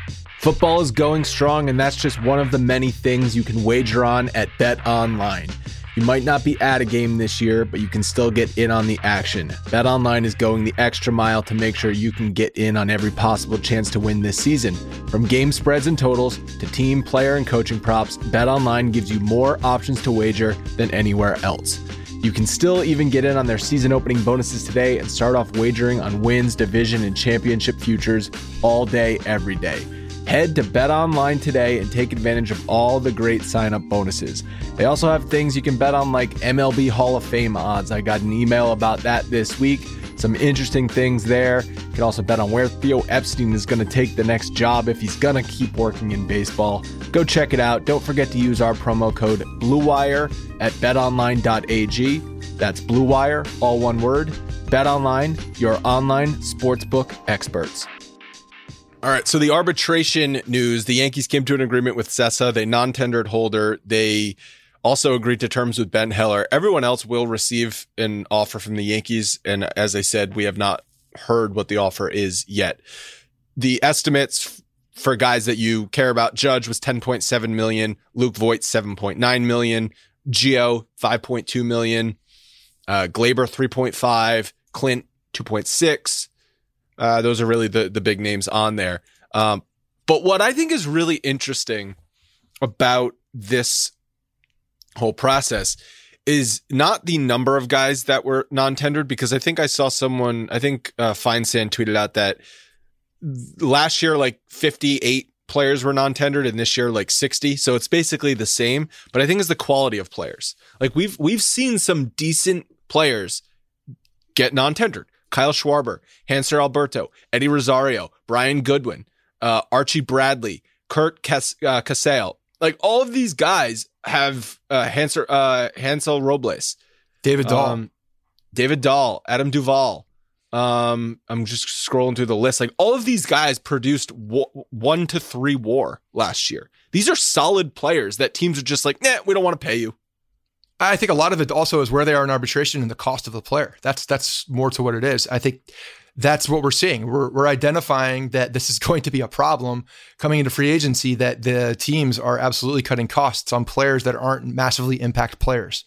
Football is going strong, and that's just one of the many things you can wager on at Bet Online. You might not be at a game this year, but you can still get in on the action. BetOnline is going the extra mile to make sure you can get in on every possible chance to win this season. From game spreads and totals to team, player, and coaching props, BetOnline gives you more options to wager than anywhere else. You can still even get in on their season opening bonuses today and start off wagering on wins, division, and championship futures all day, every day. Head to Bet Online today and take advantage of all the great sign up bonuses. They also have things you can bet on, like MLB Hall of Fame odds. I got an email about that this week. Some interesting things there. You can also bet on where Theo Epstein is going to take the next job if he's going to keep working in baseball. Go check it out. Don't forget to use our promo code BLUEWIRE at betonline.ag. That's BLUEWIRE, all one word. BetOnline, your online sportsbook experts. All right. So the arbitration news: the Yankees came to an agreement with Cessa. They non-tendered Holder. They also agreed to terms with Ben Heller. Everyone else will receive an offer from the Yankees, and as I said, we have not heard what the offer is yet. The estimates for guys that you care about: Judge was 10.7 million, Luke Voit 7.9 million, Gio 5.2 million, uh, Gleyber 3.5, Clint 2.6. Uh, those are really the the big names on there. Um, but what I think is really interesting about this whole process is not the number of guys that were non-tendered because I think I saw someone I think uh, Feinsand tweeted out that last year like 58 players were non-tendered and this year like 60 so it's basically the same but I think it's the quality of players. Like we've we've seen some decent players get non-tendered Kyle Schwarber, Hanser Alberto, Eddie Rosario, Brian Goodwin, uh, Archie Bradley, Cas- uh, Casali. Like all of these guys have uh, Hanser, uh, Hansel Robles, David Dahl, um, David Dahl, Adam Duvall. Um, I'm just scrolling through the list. Like all of these guys produced w- one to three WAR last year. These are solid players that teams are just like, nah, we don't want to pay you. I think a lot of it also is where they are in arbitration and the cost of the player. That's that's more to what it is. I think that's what we're seeing. We're we're identifying that this is going to be a problem coming into free agency that the teams are absolutely cutting costs on players that aren't massively impact players.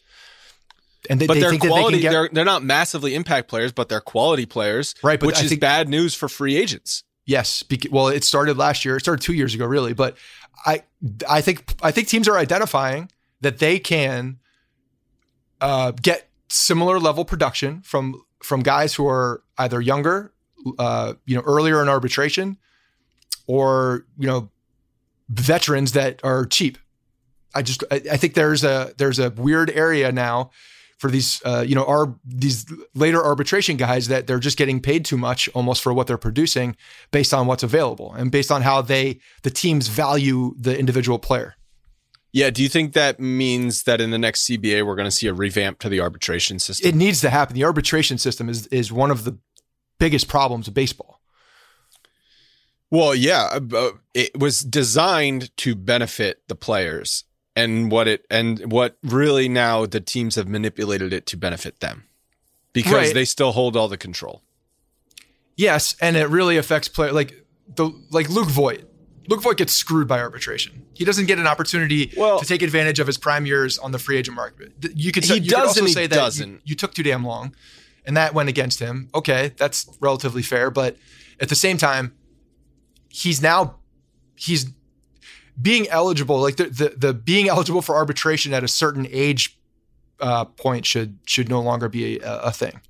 And they, but they their quality, they get, they're, they're not massively impact players, but they're quality players, right? But which I is think, bad news for free agents. Yes, well, it started last year. It started two years ago, really. But I, I think, I think teams are identifying that they can uh, get similar level production from from guys who are either younger, uh, you know, earlier in arbitration, or you know, veterans that are cheap. I just I, I think there's a there's a weird area now for these uh, you know are these later arbitration guys that they're just getting paid too much almost for what they're producing based on what's available and based on how they the teams value the individual player. Yeah. Do you think that means that in the next CBA we're going to see a revamp to the arbitration system? It needs to happen. The arbitration system is is one of the biggest problems of baseball. Well, yeah, uh, it was designed to benefit the players, and what it and what really now the teams have manipulated it to benefit them because right. they still hold all the control. Yes, and it really affects play like the like Luke Voit. Luke Voit gets screwed by arbitration. He doesn't get an opportunity well, to take advantage of his prime years on the free agent market. You could, he you could also say that doesn't. You, you, took too damn long, and that went against him. Okay, that's relatively fair, but at the same time, he's now he's being eligible. Like the the, the being eligible for arbitration at a certain age uh, point should should no longer be a, a thing.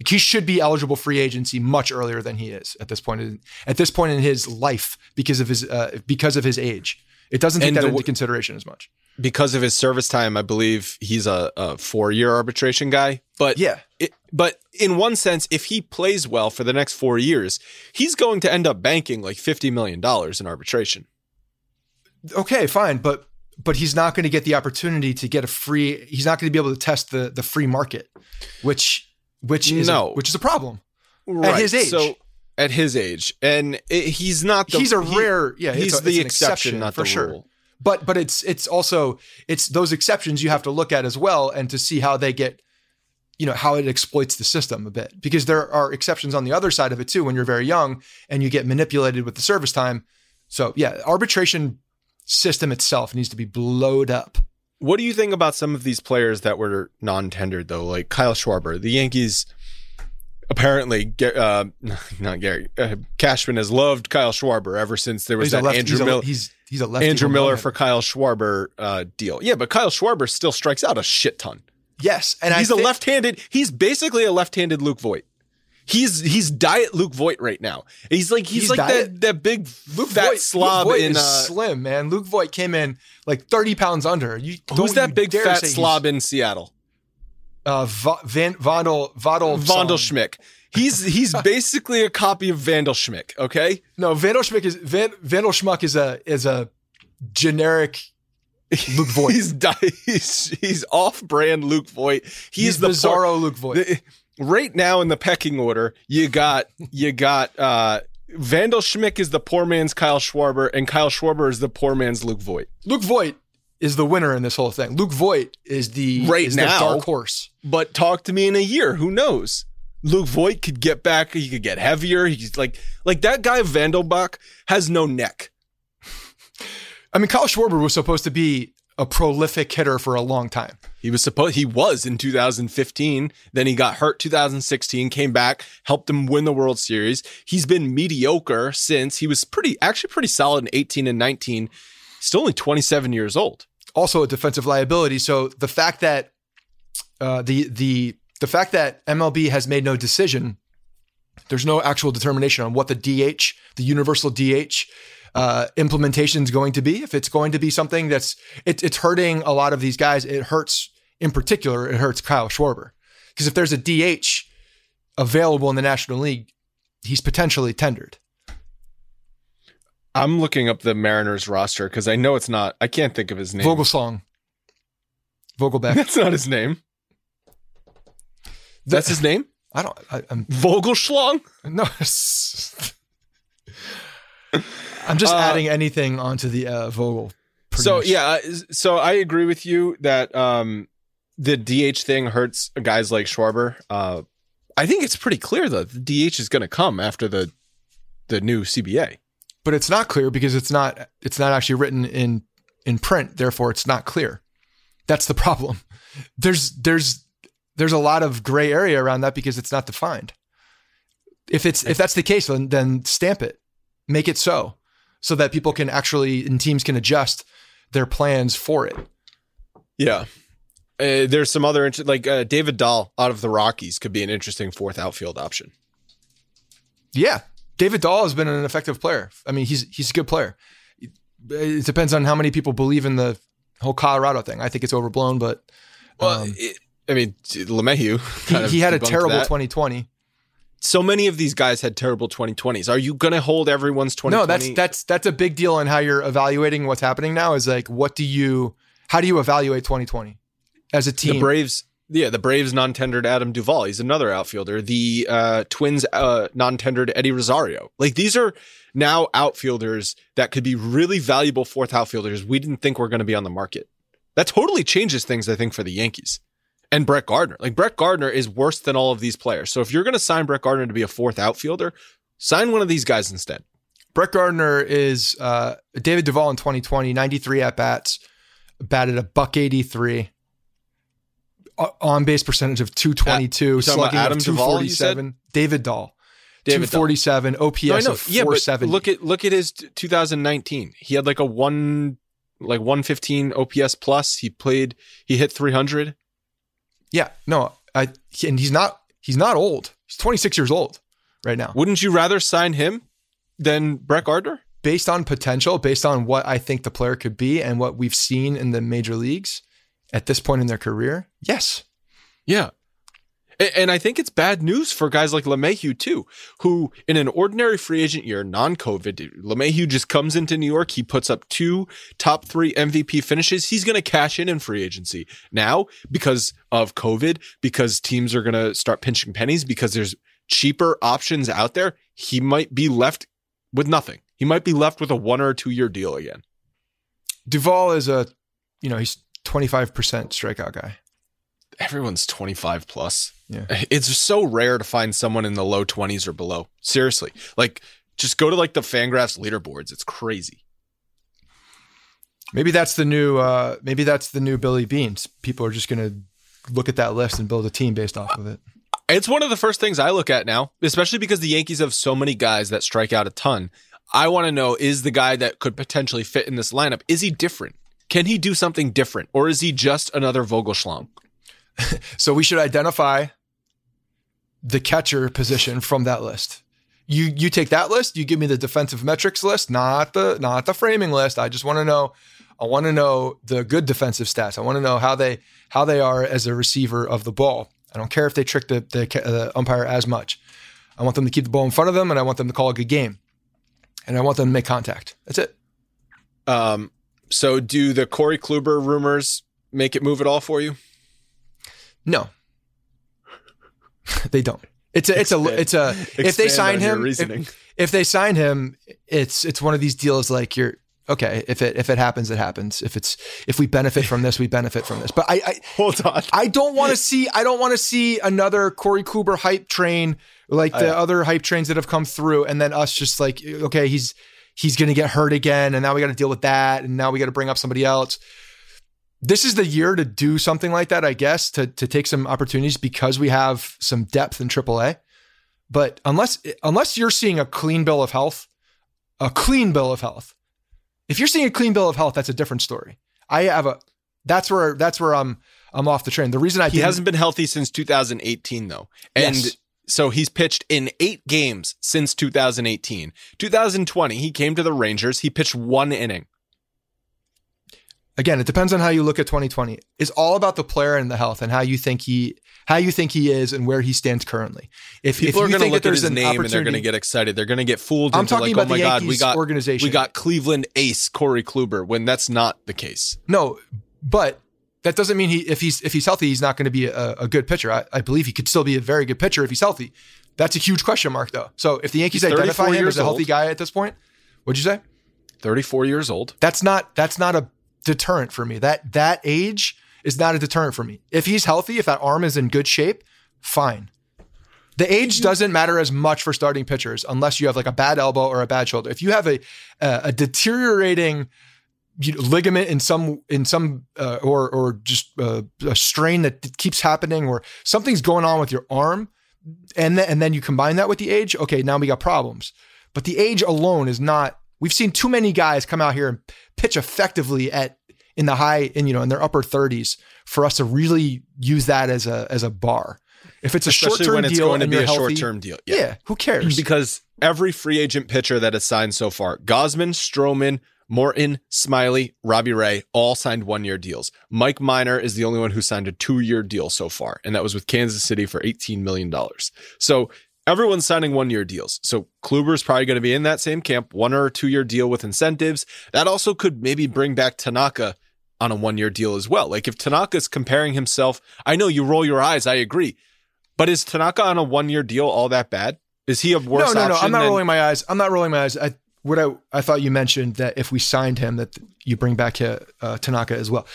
Like he should be eligible free agency much earlier than he is at this point in, at this point in his life because of his uh, because of his age. It doesn't take and that the, into consideration as much because of his service time. I believe he's a, a four year arbitration guy. But yeah, it, but in one sense, if he plays well for the next four years, he's going to end up banking like fifty million dollars in arbitration. Okay, fine, but but he's not going to get the opportunity to get a free. He's not going to be able to test the the free market, which which is no. a, which is a problem right. at his age. So at his age, and it, he's not. The, he's a he, rare. Yeah, he's a, the exception, exception, not for the sure. Rule. But but it's it's also it's those exceptions you have to look at as well, and to see how they get, you know, how it exploits the system a bit, because there are exceptions on the other side of it too when you're very young and you get manipulated with the service time. So yeah, arbitration system itself needs to be blowed up What do you think about some of these players that were non-tendered though, like Kyle Schwarber? The Yankees apparently, uh, not Gary uh, Cashman has loved Kyle Schwarber ever since there was he's that left, Andrew Miller. He's he's a lefty Andrew Miller for Kyle Schwarber uh, deal. Yeah, but Kyle Schwarber still strikes out a shit ton. yes, and he's I a think, left-handed. He's basically a left-handed Luke Voit. He's he's diet Luke Voit right now. He's like he's, He's like diet? that that big Luke fat Voit, slob Luke Voit in is uh, slim man. Luke Voit came in like thirty pounds under. You who's that big fat slob in Seattle? Uh, Va- Van Vondel Vondel Vandal Schmick. He's he's basically a copy of Vandal Schmick. Okay, No, Vandal Schmick is Van, Vandal Schmuck is a is a generic Luke Voit. he's di- he's he's off-brand Luke Voit. He's, He's the bizarro por- Luke Voit. the- right now in the pecking order. You got you got uh, Vandal Schmick is the poor man's Kyle Schwarber, and Kyle Schwarber is the poor man's Luke Voit. Luke Voit is the winner in this whole thing. Luke Voit is the Right is now. the dark horse. But talk to me in a year. Who knows? Luke Voit could get back. He could get heavier. He's like like that guy Vandelbach has no neck. I mean, Kyle Schwarber was supposed to be a prolific hitter for a long time. He was supposed he was in 2015. Then he got hurt 2016, came back, helped him win the World Series. He's been mediocre since. He was pretty actually pretty solid in 18 and 19. Still only 27 years old. Also a defensive liability. So the fact that uh, the the the fact that MLB has made no decision, there's no actual determination on what the DH, the universal DH uh, implementation is going to be. If it's going to be something that's it, it's hurting a lot of these guys. It hurts in particular. It hurts Kyle Schwarber because if there's a DH available in the National League, he's potentially tendered. I'm looking up the Mariners roster because I know it's not. I can't think of his name. Vogelsong, Vogelbeck. That's not his name. That's his name. I don't. I, I'm Vogelschlong. no. I'm just Uh, adding anything onto the uh, Vogel. So much. yeah, uh, so I agree with you that um, the DH thing hurts guys like Schwarber. Uh, I think it's pretty clear though the DH is going to come after the the new CBA. but it's not clear because it's not it's not actually written in in print. Therefore, it's not clear. That's the problem. There's there's there's a lot of gray area around that because it's not defined. If it's if that's the case, then then stamp it, make it so, so that people can actually and teams can adjust their plans for it. Yeah. Uh, there's some other inter- like uh, David Dahl out of the Rockies could be an interesting fourth outfield option. Yeah, David Dahl has been an effective player. I mean, he's he's a good player. It depends on how many people believe in the whole Colorado thing. I think it's overblown, but Well, um, it, I mean LeMahieu. he, he had a terrible that. 2020. So many of these guys had terrible 2020s. Are you going to hold everyone's 2020? No, that's that's that's a big deal in how you're evaluating what's happening now. Is like, what do you, how do you evaluate 2020 as a team? the Braves. Yeah, the Braves non-tendered Adam Duvall. He's another outfielder. The uh, Twins uh, non-tendered Eddie Rosario. Like these are now outfielders that could be really valuable fourth outfielders. We didn't think were going to be on the market. That totally changes things. I think for the Yankees and Brett Gardner. Like Brett Gardner is worse than all of these players. So if you're going to sign Brett Gardner to be a fourth outfielder, sign one of these guys instead. Brett Gardner is uh, David Duvall in 2020, 93 at bats, batted a buck 83, on base percentage of 222, talking about slugging Adam of Duvall, you said? David Dahl, David Dahl. 247, OPS No, I know. of Yeah, but 470. look at look at his 2019. He had like a one like 115 OPS plus. He played. He hit 300. Yeah, no, I and he's not he's not old. He's 26 years old right now. Wouldn't you rather sign him than Brett Gardner? based on potential, based on what I think the player could be and what we've seen in the major leagues at this point in their career, yes. Yeah. And I think it's bad news for guys like LeMahieu too, who in an ordinary free agent year, non-COVID, LeMahieu just comes into New York. He puts up two top three MVP finishes. He's going to cash in in free agency now because of COVID, because teams are going to start pinching pennies because there's cheaper options out there. He might be left with nothing. He might be left with a one or two year deal again. Duvall is a, you know, he's 25% strikeout guy. Everyone's 25 plus. Yeah. It's so rare to find someone in the low 20s or below. Seriously. Like just go to like the Fangraphs leaderboards. It's crazy. Maybe that's the new. Uh, maybe that's the new Billy Beanes. People are just going to look at that list and build a team based off of it. It's one of the first things I look at now, especially because the Yankees have so many guys that strike out a ton. I want to know is the guy that could potentially fit in this lineup, is he different? Can he do something different? Or is he just another Vogelschlank? so we should identify the catcher position from that list. You you take that list, you give me the defensive metrics list, not the not the framing list. I just want to know I want to know the good defensive stats. I want to know how they how they are as a receiver of the ball. I don't care if they trick the, the umpire as much. I want them to keep the ball in front of them, and I want them to call a good game, and I want them to make contact. That's it. Um. So, do the Corey Kluber rumors make it move at all for you? No, they don't. It's a, it's a, it's a. If they sign him, if, if they sign him, it's it's one of these deals like you're okay, if it if it happens, it happens. If it's if we benefit from this, we benefit from this. But I, I hold on. I don't want to see I don't want to see another Corey Kluber hype train like the uh, other hype trains that have come through, and then us just like okay, he's he's gonna get hurt again, and now we got to deal with that, and now we got to bring up somebody else. This is the year to do something like that, I guess, to to take some opportunities because we have some depth in AAA. But unless unless you're seeing a clean bill of health, a clean bill of health, if you're seeing a clean bill of health, that's a different story. I have a that's where that's where I'm I'm off the train. The reason I he hasn't been healthy since 2018 though, and yes. so he's pitched in eight games since 2018. 2020 he came to the Rangers. He pitched one inning again, it depends on how you look at 2020. It's all about the player and the health and how you think he how you think he is and where he stands currently. If people if are going to look at his name and they're going to get excited, they're going to get fooled. I'm talking like, about oh my god, we got organization. We got Cleveland ace Corey Kluber when that's not the case. No, but that doesn't mean he if he's if he's healthy, he's not going to be a, a good pitcher. I, I, believe he could still be a very good pitcher if he's healthy. That's a huge question mark, though. So if the Yankees identify him as a healthy old. guy at this point, what'd you say? 34 years old. That's not that's not a deterrent for me. That that age is not a deterrent for me. If he's healthy, if that arm is in good shape, fine. The age doesn't matter as much for starting pitchers unless you have like a bad elbow or a bad shoulder. If you have a a, a deteriorating ligament in some in some uh, or or just uh, a strain that keeps happening or something's going on with your arm and then, and then you combine that with the age okay now we got problems but the age alone is not we've seen too many guys come out here and pitch effectively at in the high in you know in their upper 30s for us to really use that as a as a bar. If it's a short term deal, it's going to be a short term deal. Yeah. yeah, who cares? Because every free agent pitcher that has signed so far, Gausman, Stroman, Morton, Smyly, Robbie Ray, all signed one year deals. Mike Minor is the only one who signed a two year deal so far, and that was with Kansas City for $18 million. So everyone's signing one year deals. So Kluber's probably going to be in that same camp, one or two year deal with incentives. That also could maybe bring back Tanaka on a one year deal as well. Like if Tanaka's comparing himself, I know you roll your eyes, I agree. But is Tanaka on a one year deal all that bad? Is he a worse No, no, no. I'm not than- rolling my eyes. I'm not rolling my eyes. I what I I thought you mentioned that if we signed him that you bring back uh, Tanaka as well.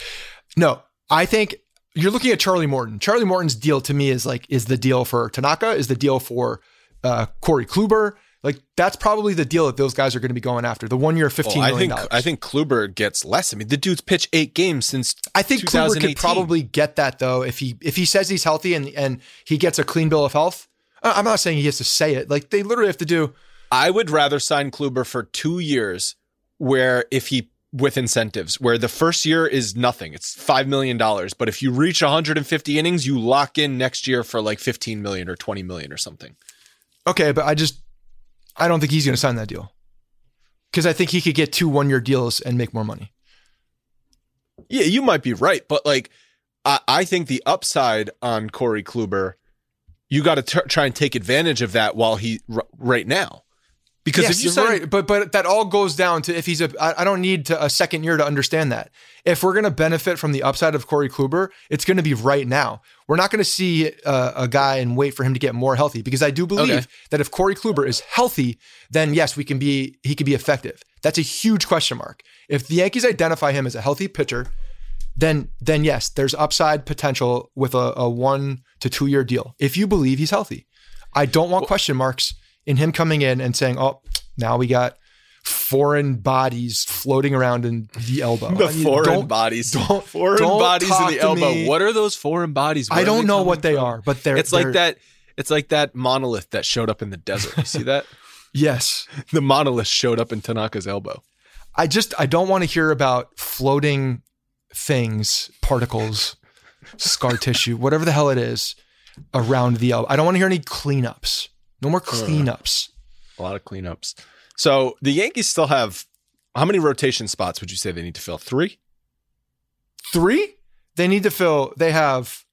No, I think you're looking at Charlie Morton. Charlie Morton's deal to me is like is the deal for Tanaka, is the deal for uh, Corey Kluber, like that's probably the deal that those guys are going to be going after. The one year, fifteen oh, million dollars. I think Kluber gets less. I mean, the dude's pitched eight games since. I think Kluber could probably get that though if he if he says he's healthy and and he gets a clean bill of health. I'm not saying he has to say it. Like they literally have to do. I would rather sign Kluber for two years, where if he with incentives, where the first year is nothing, it's five million dollars, but if you reach 150 innings, you lock in next year for like 15 million or 20 million or something. Okay, but I just I don't think he's going to sign that deal because I think he could get two one year deals and make more money. Yeah, you might be right, but like I, I think the upside on Corey Kluber, you got to try and take advantage of that while he r- right now. Because yes, if you sign, right, but but that all goes down to if he's a. I, I don't need to, a second year to understand that. If we're going to benefit from the upside of Corey Kluber, it's going to be right now. We're not going to see a, a, guy and wait for him to get more healthy because I do believe okay. that if Corey Kluber is healthy, then yes, we can be he can be effective. That's a huge question mark. If the Yankees identify him as a healthy pitcher, then then yes, there's upside potential with a, a one to two year deal if you believe he's healthy. I don't want well, question marks in him coming in and saying, "Oh, now we got foreign bodies floating around in the elbow. The I mean, foreign don't- bodies. don't- foreign don't bodies in the elbow. me. What are those foreign bodies? Where I don't know what they from? are, but they're. It's like they're- that. It's like that monolith that showed up in the desert. You see that? Yes, the monolith showed up in Tanaka's elbow. I just I don't want to hear about floating things, particles, scar tissue, whatever the hell it is, around the elbow. I don't want to hear any cleanups. No more cleanups. A lot of cleanups. So the Yankees still have how many rotation spots would you say they need to fill? Three? Three? They need to fill. They have.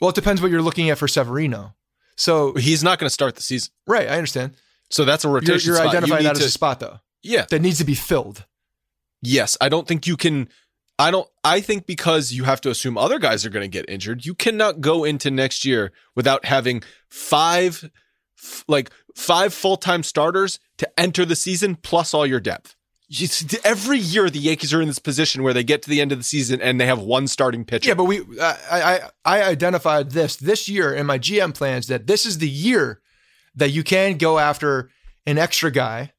Well, it depends what you're looking at for Severino. So He's not going to start the season. right, I understand. So that's a You're, rotation you're spot. You identifying need that as a spot though Yeah. that needs to be filled. Yes. I don't think you can. I don't. I think because you have to assume other guys are going to get injured, you cannot go into next year without having five, like five full time starters to enter the season plus all your depth. Every year the Yankees are in this position where they get to the end of the season and they have one starting pitcher. Yeah, but we I, I I identified this this year in my GM plans that this is the year that you can go after an extra guy,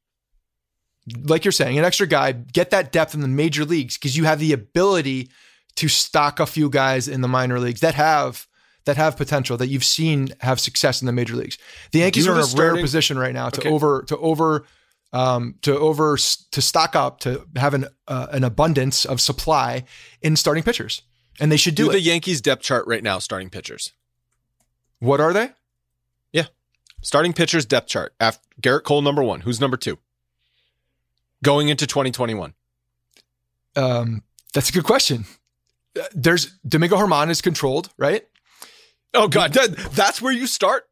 like you're saying, an extra guy, get that depth in the major leagues because you have the ability to stock a few guys in the minor leagues that have that have potential that you've seen have success in the major leagues. The Yankees are in a the rare position right now to Okay. over to over um, to over to stock up to have an uh, an abundance of supply in starting pitchers, and they should do, do the Yankees depth chart right now, starting pitchers. What are they? Yeah, starting pitchers depth chart. After Gerrit Cole number one. Who's number two? Going into 2021. Um, that's a good question. There's Domingo Germán is controlled, right? Oh God, that, that's where you start.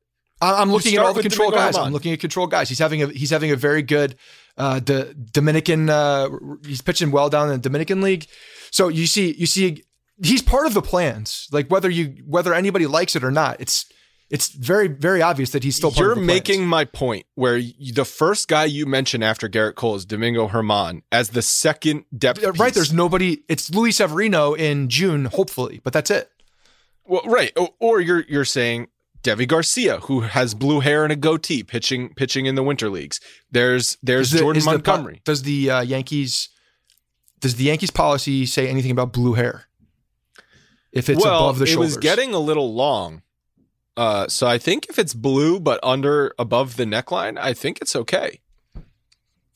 I'm looking at all the control Domingo guys. Germán. I'm looking at control guys. He's having a he's having a very good uh the Dominican uh he's pitching well down in the Dominican League. So you see you see he's part of the plans. Like whether you whether anybody likes it or not, it's it's very very obvious that he's still part You're of the plans. making my point where you, the first guy you mention after Gerrit Cole is Domingo Germán as the second depth. Right piece. there's nobody it's Luis Severino in June hopefully, but that's it. Well, right, or, or you're you're saying Deivi Garcia, who has blue hair and a goatee, pitching pitching in the winter leagues. There's there's the- Jordan is the Montgomery. does the uh, Yankees does the Yankees policy say anything about blue hair? If it's well, above the it shoulders, was getting a little long. Uh, so I think if it's blue but under above the neckline, I think it's okay.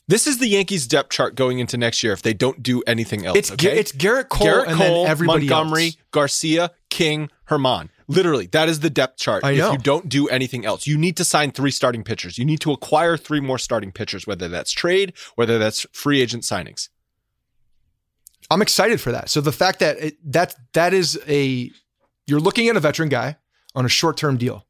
This is the Yankees depth chart going into next year if they don't do anything else. it's okay? It's Gerrit Cole Gerrit and Cole, Montgomery, else. Garcia, King, Germán. Literally, that is the depth chart. I if you don't do anything else, you need to sign three starting pitchers. You need to acquire three more starting pitchers, whether that's trade, whether that's free agent signings. I'm excited for that. So the fact that it, that that is a you're looking at a veteran guy on a short term deal.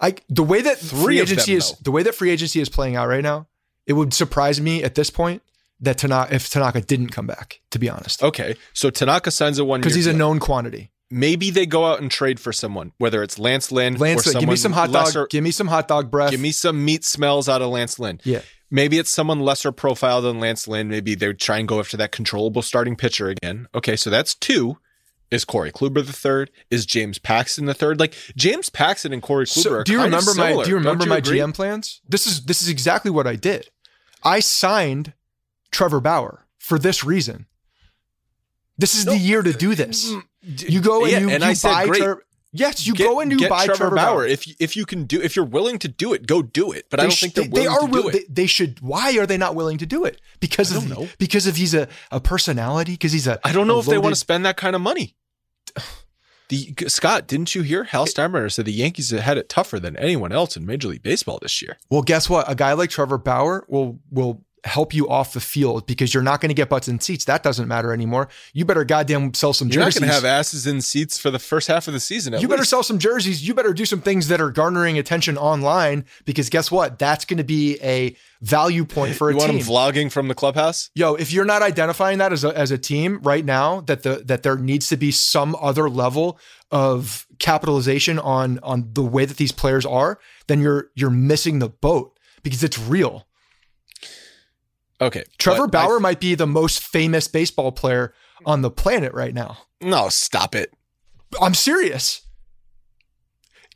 I the way that Three free of them, agency is the way that free agency is playing out right now, it would surprise me at this point that Tanaka if Tanaka didn't come back. To be honest, Okay, so Tanaka signs a one because he's a known quantity. Maybe they go out and trade for someone, whether it's Lance Lynn Lance, or give me some hot lesser, dog. Give me some hot dog breath. Give me some meat smells out of Lance Lynn. yeah. Maybe it's someone lesser profile than Lance Lynn. Maybe they try and go after that controllable starting pitcher again. Okay, so that's two. Is Corey Kluber the third? Is James Paxton the third? Like James Paxton and Corey Kluber So, are do you kind of remember my do you remember Don't my agree? GM plans? This is this is exactly what I did. I signed Trevor Bauer for this reason. This is the year to do this. Mm, You go and Yeah, you, and you I said buy great. Tre- Yes, you Get- go and you buy Trevor, Bauer. Bauer. If if you can do if you're willing to do it, go do it. But I don't sh- think they're they, willing they are to do it. They, they should. Why are they not willing to do it? Because of know. because if he's a, a personality. Because he's a. I don't know a if they want to spend that kind of money. The Scott, didn't you hear? Hal Steinbrenner said the Yankees had it tougher than anyone else in Major League Baseball this year. Well, guess what? A guy like Trevor Bauer will will help you off the field because you're not going to get butts in seats. That doesn't matter anymore. You better goddamn sell some jerseys. You're not going to have asses in seats for the first half of the season. at you better sell some jerseys. You better do some things that are garnering attention online because guess what? That's going to be a value point for a You want team. them vlogging from the clubhouse? Yo, if you're not identifying that as a, as a team right now, that the that there needs to be some other level of capitalization on on the way that these players are, then you're you're missing the boat because it's real. Okay, Trevor Bauer might be the most famous baseball player on the planet right now. no, stop it. I'm serious.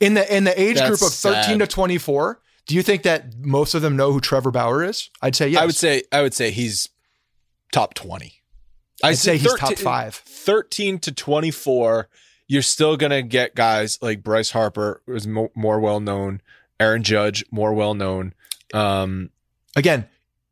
In the in the age That's group of 13 sad. to 24, Do you think that most of them know who Trevor Bauer is? I'd say yes. I would say I would say he's top twenty. I'd say he's top five. Thirteen to twenty four. You're still gonna get guys like Bryce Harper, who's mo- more well known. Aaron Judge, more well known. Um, Again,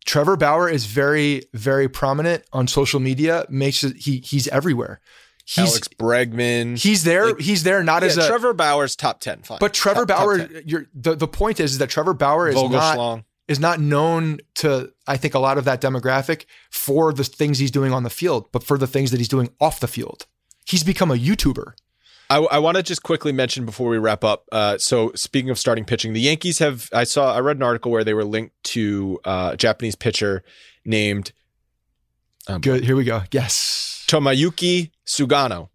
Trevor Bauer is very, very prominent on social media. Makes it he he's everywhere. He's Alex Bregman. he's there. Like- he's there not yeah, as a Trevor Bauer's top ten. Fine, but Trevor Top- top Bauer. 10. You're, the the point is is that Trevor Bauer is not is not known to I think a lot of that demographic for the things he's doing on the field, but for the things that he's doing off the field. He's become a YouTuber. I, I want to just quickly mention before we wrap up. Uh, so speaking of starting pitching, the Yankees have. I saw. I read an article where they were linked to uh, a Japanese pitcher named um, Good. Here we go. Yes. Tomoyuki Sugano.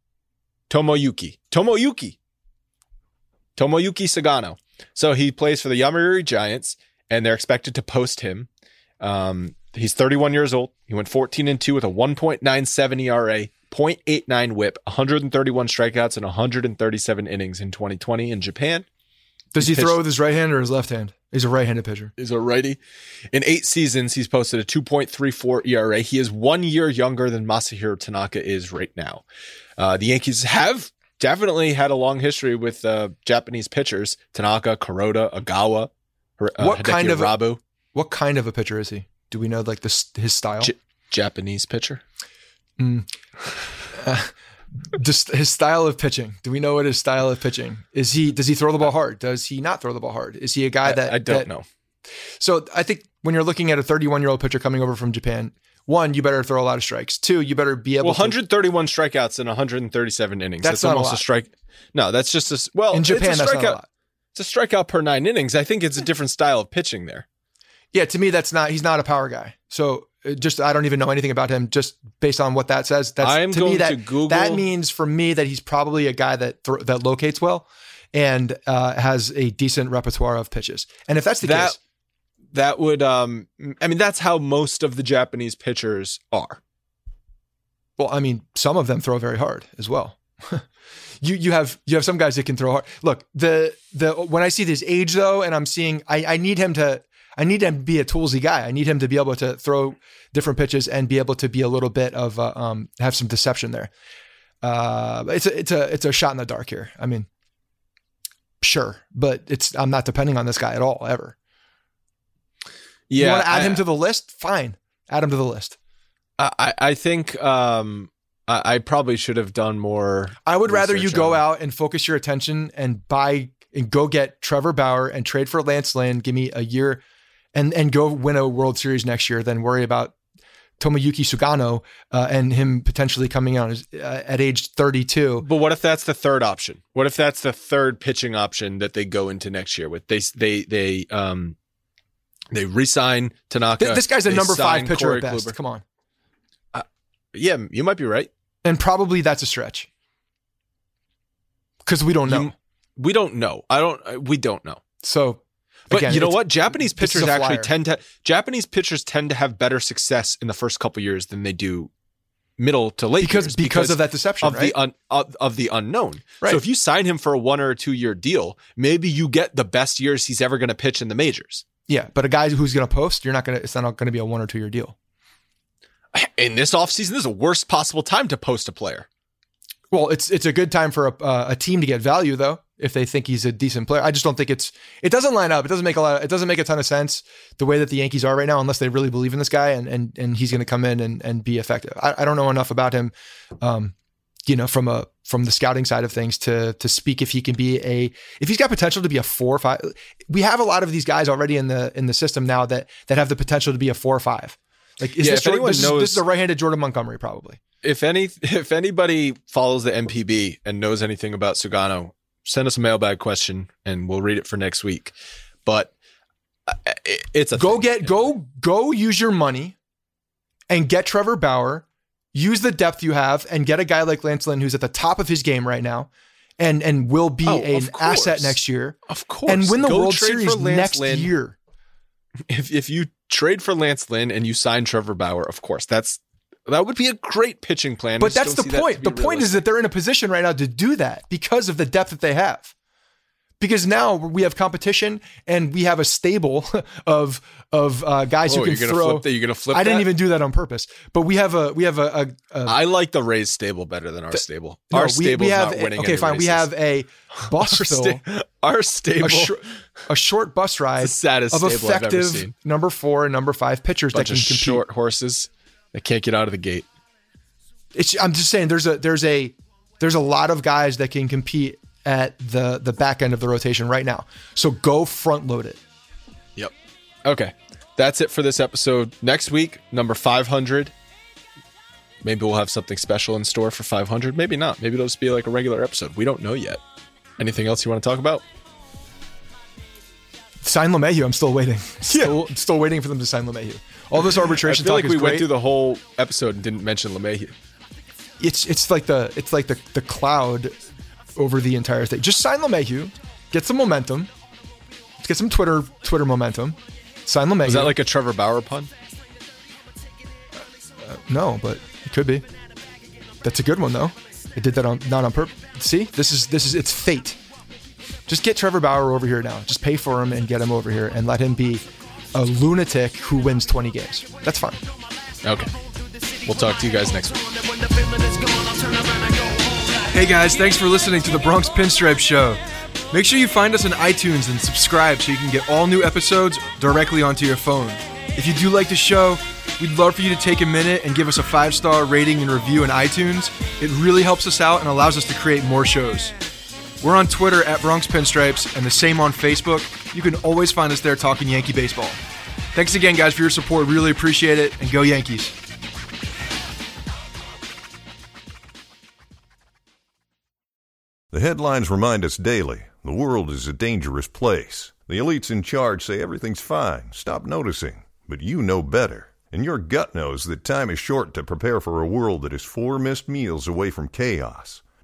Tomoyuki. Tomoyuki. Tomoyuki Sugano. So he plays for the Yomiuri Giants, and they're expected to post him. Um, he's 31 years old. He went 14 and 2 with a 1.97 ERA, 0.89 whip, 131 strikeouts, and 137 innings in 2020 in Japan. Does he pitched- throw with his right hand or his left hand? He's a right-handed pitcher. Is a righty. In eight seasons, he's posted a 2.34 ERA. He is one year younger than Masahiro Tanaka is right now. Uh, the Yankees have definitely had a long history with uh, Japanese pitchers: Tanaka, Kuroda, Igawa, uh, What Hideki kind of- Irabu, What kind of a pitcher is he? Do we know like this his style? J- Japanese pitcher? Mm. Just his style of pitching. Do we know what his style of pitching is? He does he throw the ball hard? Does he not throw the ball hard? Is he a guy that I don't that- know. So I think when you're looking at a 31 year old pitcher coming over from Japan, one, you better throw a lot of strikes. Two, you better be able Well, to. 131 strikeouts and 137 innings. That's That's, a almost a, lot. strike. No, that's just a well. In Japan, it's a that's not a strikeout. lot. It's a strikeout per nine innings. I think it's a different style of pitching there. Yeah, to me, that's not. He's not a power guy. So just I don't even know anything about him. Just based on what that says, that's I am to me going that to Google- that means for me that he's probably a guy that thro- that locates well and uh, has a decent repertoire of pitches. And if that's the That- case, that would um i mean that's how most of the japanese pitchers are well, I mean, some of them throw very hard as well. you you have you have some guys that can throw hard. Look, the the when I see this age though, and I'm seeing I, I need him to I need him to be a toolsy guy. I need him to be able to throw different pitches and be able to be a little bit of uh, um have some deception there. Uh, it's a it's a it's a shot in the dark here. I mean, sure, but it's I'm not depending on this guy at all ever. yeah you want to add I, him to the list? Fine, add him to the list. i i think um I, I probably should have done more I would rather you go out and focus your attention and buy and go get Trevor Bauer and trade for Lance Lynn. Give me a year and and go win a World Series next year. Then worry about Tomoyuki Sugano uh, and him potentially coming out as, uh, at age 32. but what if that's the third option what if that's the third pitching option that they go into next year with they they they um they resign Tanaka. Th- this guy's a number five pitcher Corey at best. Kluber. Come on, Yeah, you might be right. and probably that's a stretch because we don't know. You- we don't know. I don't. uh, We don't know. so, But again, you know what? Japanese pitchers actually tend to Japanese pitchers tend to have better success in the first couple years than they do middle to late because years because of that deception, of right? the un, of, of the unknown. Right. So if you sign him for a one or a two year deal, maybe you get the best years he's ever going to pitch in the majors. yeah, but a guy who's going to post, you're not going to. It's not going to be a one or two year deal. In this offseason, this is the worst possible time to post a player. Well, it's it's a good time for a, uh, a team to get value though if they think he's a decent player. I just don't think it's it doesn't line up. It doesn't make a lot. It doesn't make a ton of sense the way that the Yankees are right now unless they really believe in this guy and and and he's going to come in and and be effective. I, I don't know enough about him, um, you know, from a from the scouting side of things to to speak if he can be a if he's got potential to be a four or five. We have a lot of these guys already in the in the system now that that have the potential to be a four or five. Like is Yeah, this, anyone this, knows- this is a right-handed Jordan Montgomery probably. If any, if anybody follows the NPB and knows anything about Sugano, send us a mailbag question and we'll read it for next week. But uh, it's a go thing. get go go use your money and get Trevor Bauer. Use the depth you have and get a guy like Lance Lynn who's at the top of his game right now, and and will be Oh, an asset next year of course, and win the Go World Series next Lynn. year. If if you trade for Lance Lynn and you sign Trevor Bauer, of course, that's that would be a great pitching plan. But that's the don't that point. The be point is that they're in a position right now to do that because of the depth that they have. because now we have competition and we have a stable of of uh, guys Oh, who can you're gonna throw. flip that? You're gonna flip I didn't that? even do that on purpose, but we have a we have a, a, a I like the Rays stable better than our stable. no, our we- stable's we have not a- winning. Okay, fine. We have a bus our, sta- our stable. a, shor- a short bus ride the saddest of stable I've ever effective seen. number four and number five pitchers that can compete. short horses that can't get out of the gate. It's, I'm just saying there's a there's a there's a lot of guys that can compete at the the back end of the rotation right now. So go front load it. Yep. Okay. That's it for this episode. Next week, number 500. Maybe we'll have something special in store for 500. Maybe not. Maybe it'll just be like a regular episode. We don't know yet. Anything else you want to talk about? Sign LeMahieu. I'm still waiting. Still, still waiting for them to sign LeMahieu. All this arbitration I feel talk like is we great. went through the whole episode and didn't mention LeMahieu. it's it's like the it's like the the cloud over the entire thing. Just sign LeMahieu, get some momentum, get some Twitter Twitter momentum. Sign LeMahieu. Is that like a Trevor Bauer pun? Uh, no, but it could be. That's a good one though. It did that on not on purpose. See, this is this is it's fate. Just get Trevor Bauer over here now. Just pay for him and get him over here and let him be a lunatic who wins 20 games. That's fine. Okay. We'll talk to you guys next week. Hey guys, thanks for listening to the Bronx Pinstripe Show. Make sure you find us on iTunes and subscribe so you can get all new episodes directly onto your phone. If you do like the show, we'd love for you to take a minute and give us a five star rating and review in iTunes. It really helps us out and allows us to create more shows. We're on Twitter at Bronx Pinstripes and the same on Facebook. You can always find us there talking Yankee baseball. Thanks again, guys, for your support. Really appreciate it, and go Yankees. The headlines remind us daily the world is a dangerous place. The elites in charge say everything's fine, stop noticing. But you know better. And your gut knows that time is short to prepare for a world that is four missed meals away from chaos.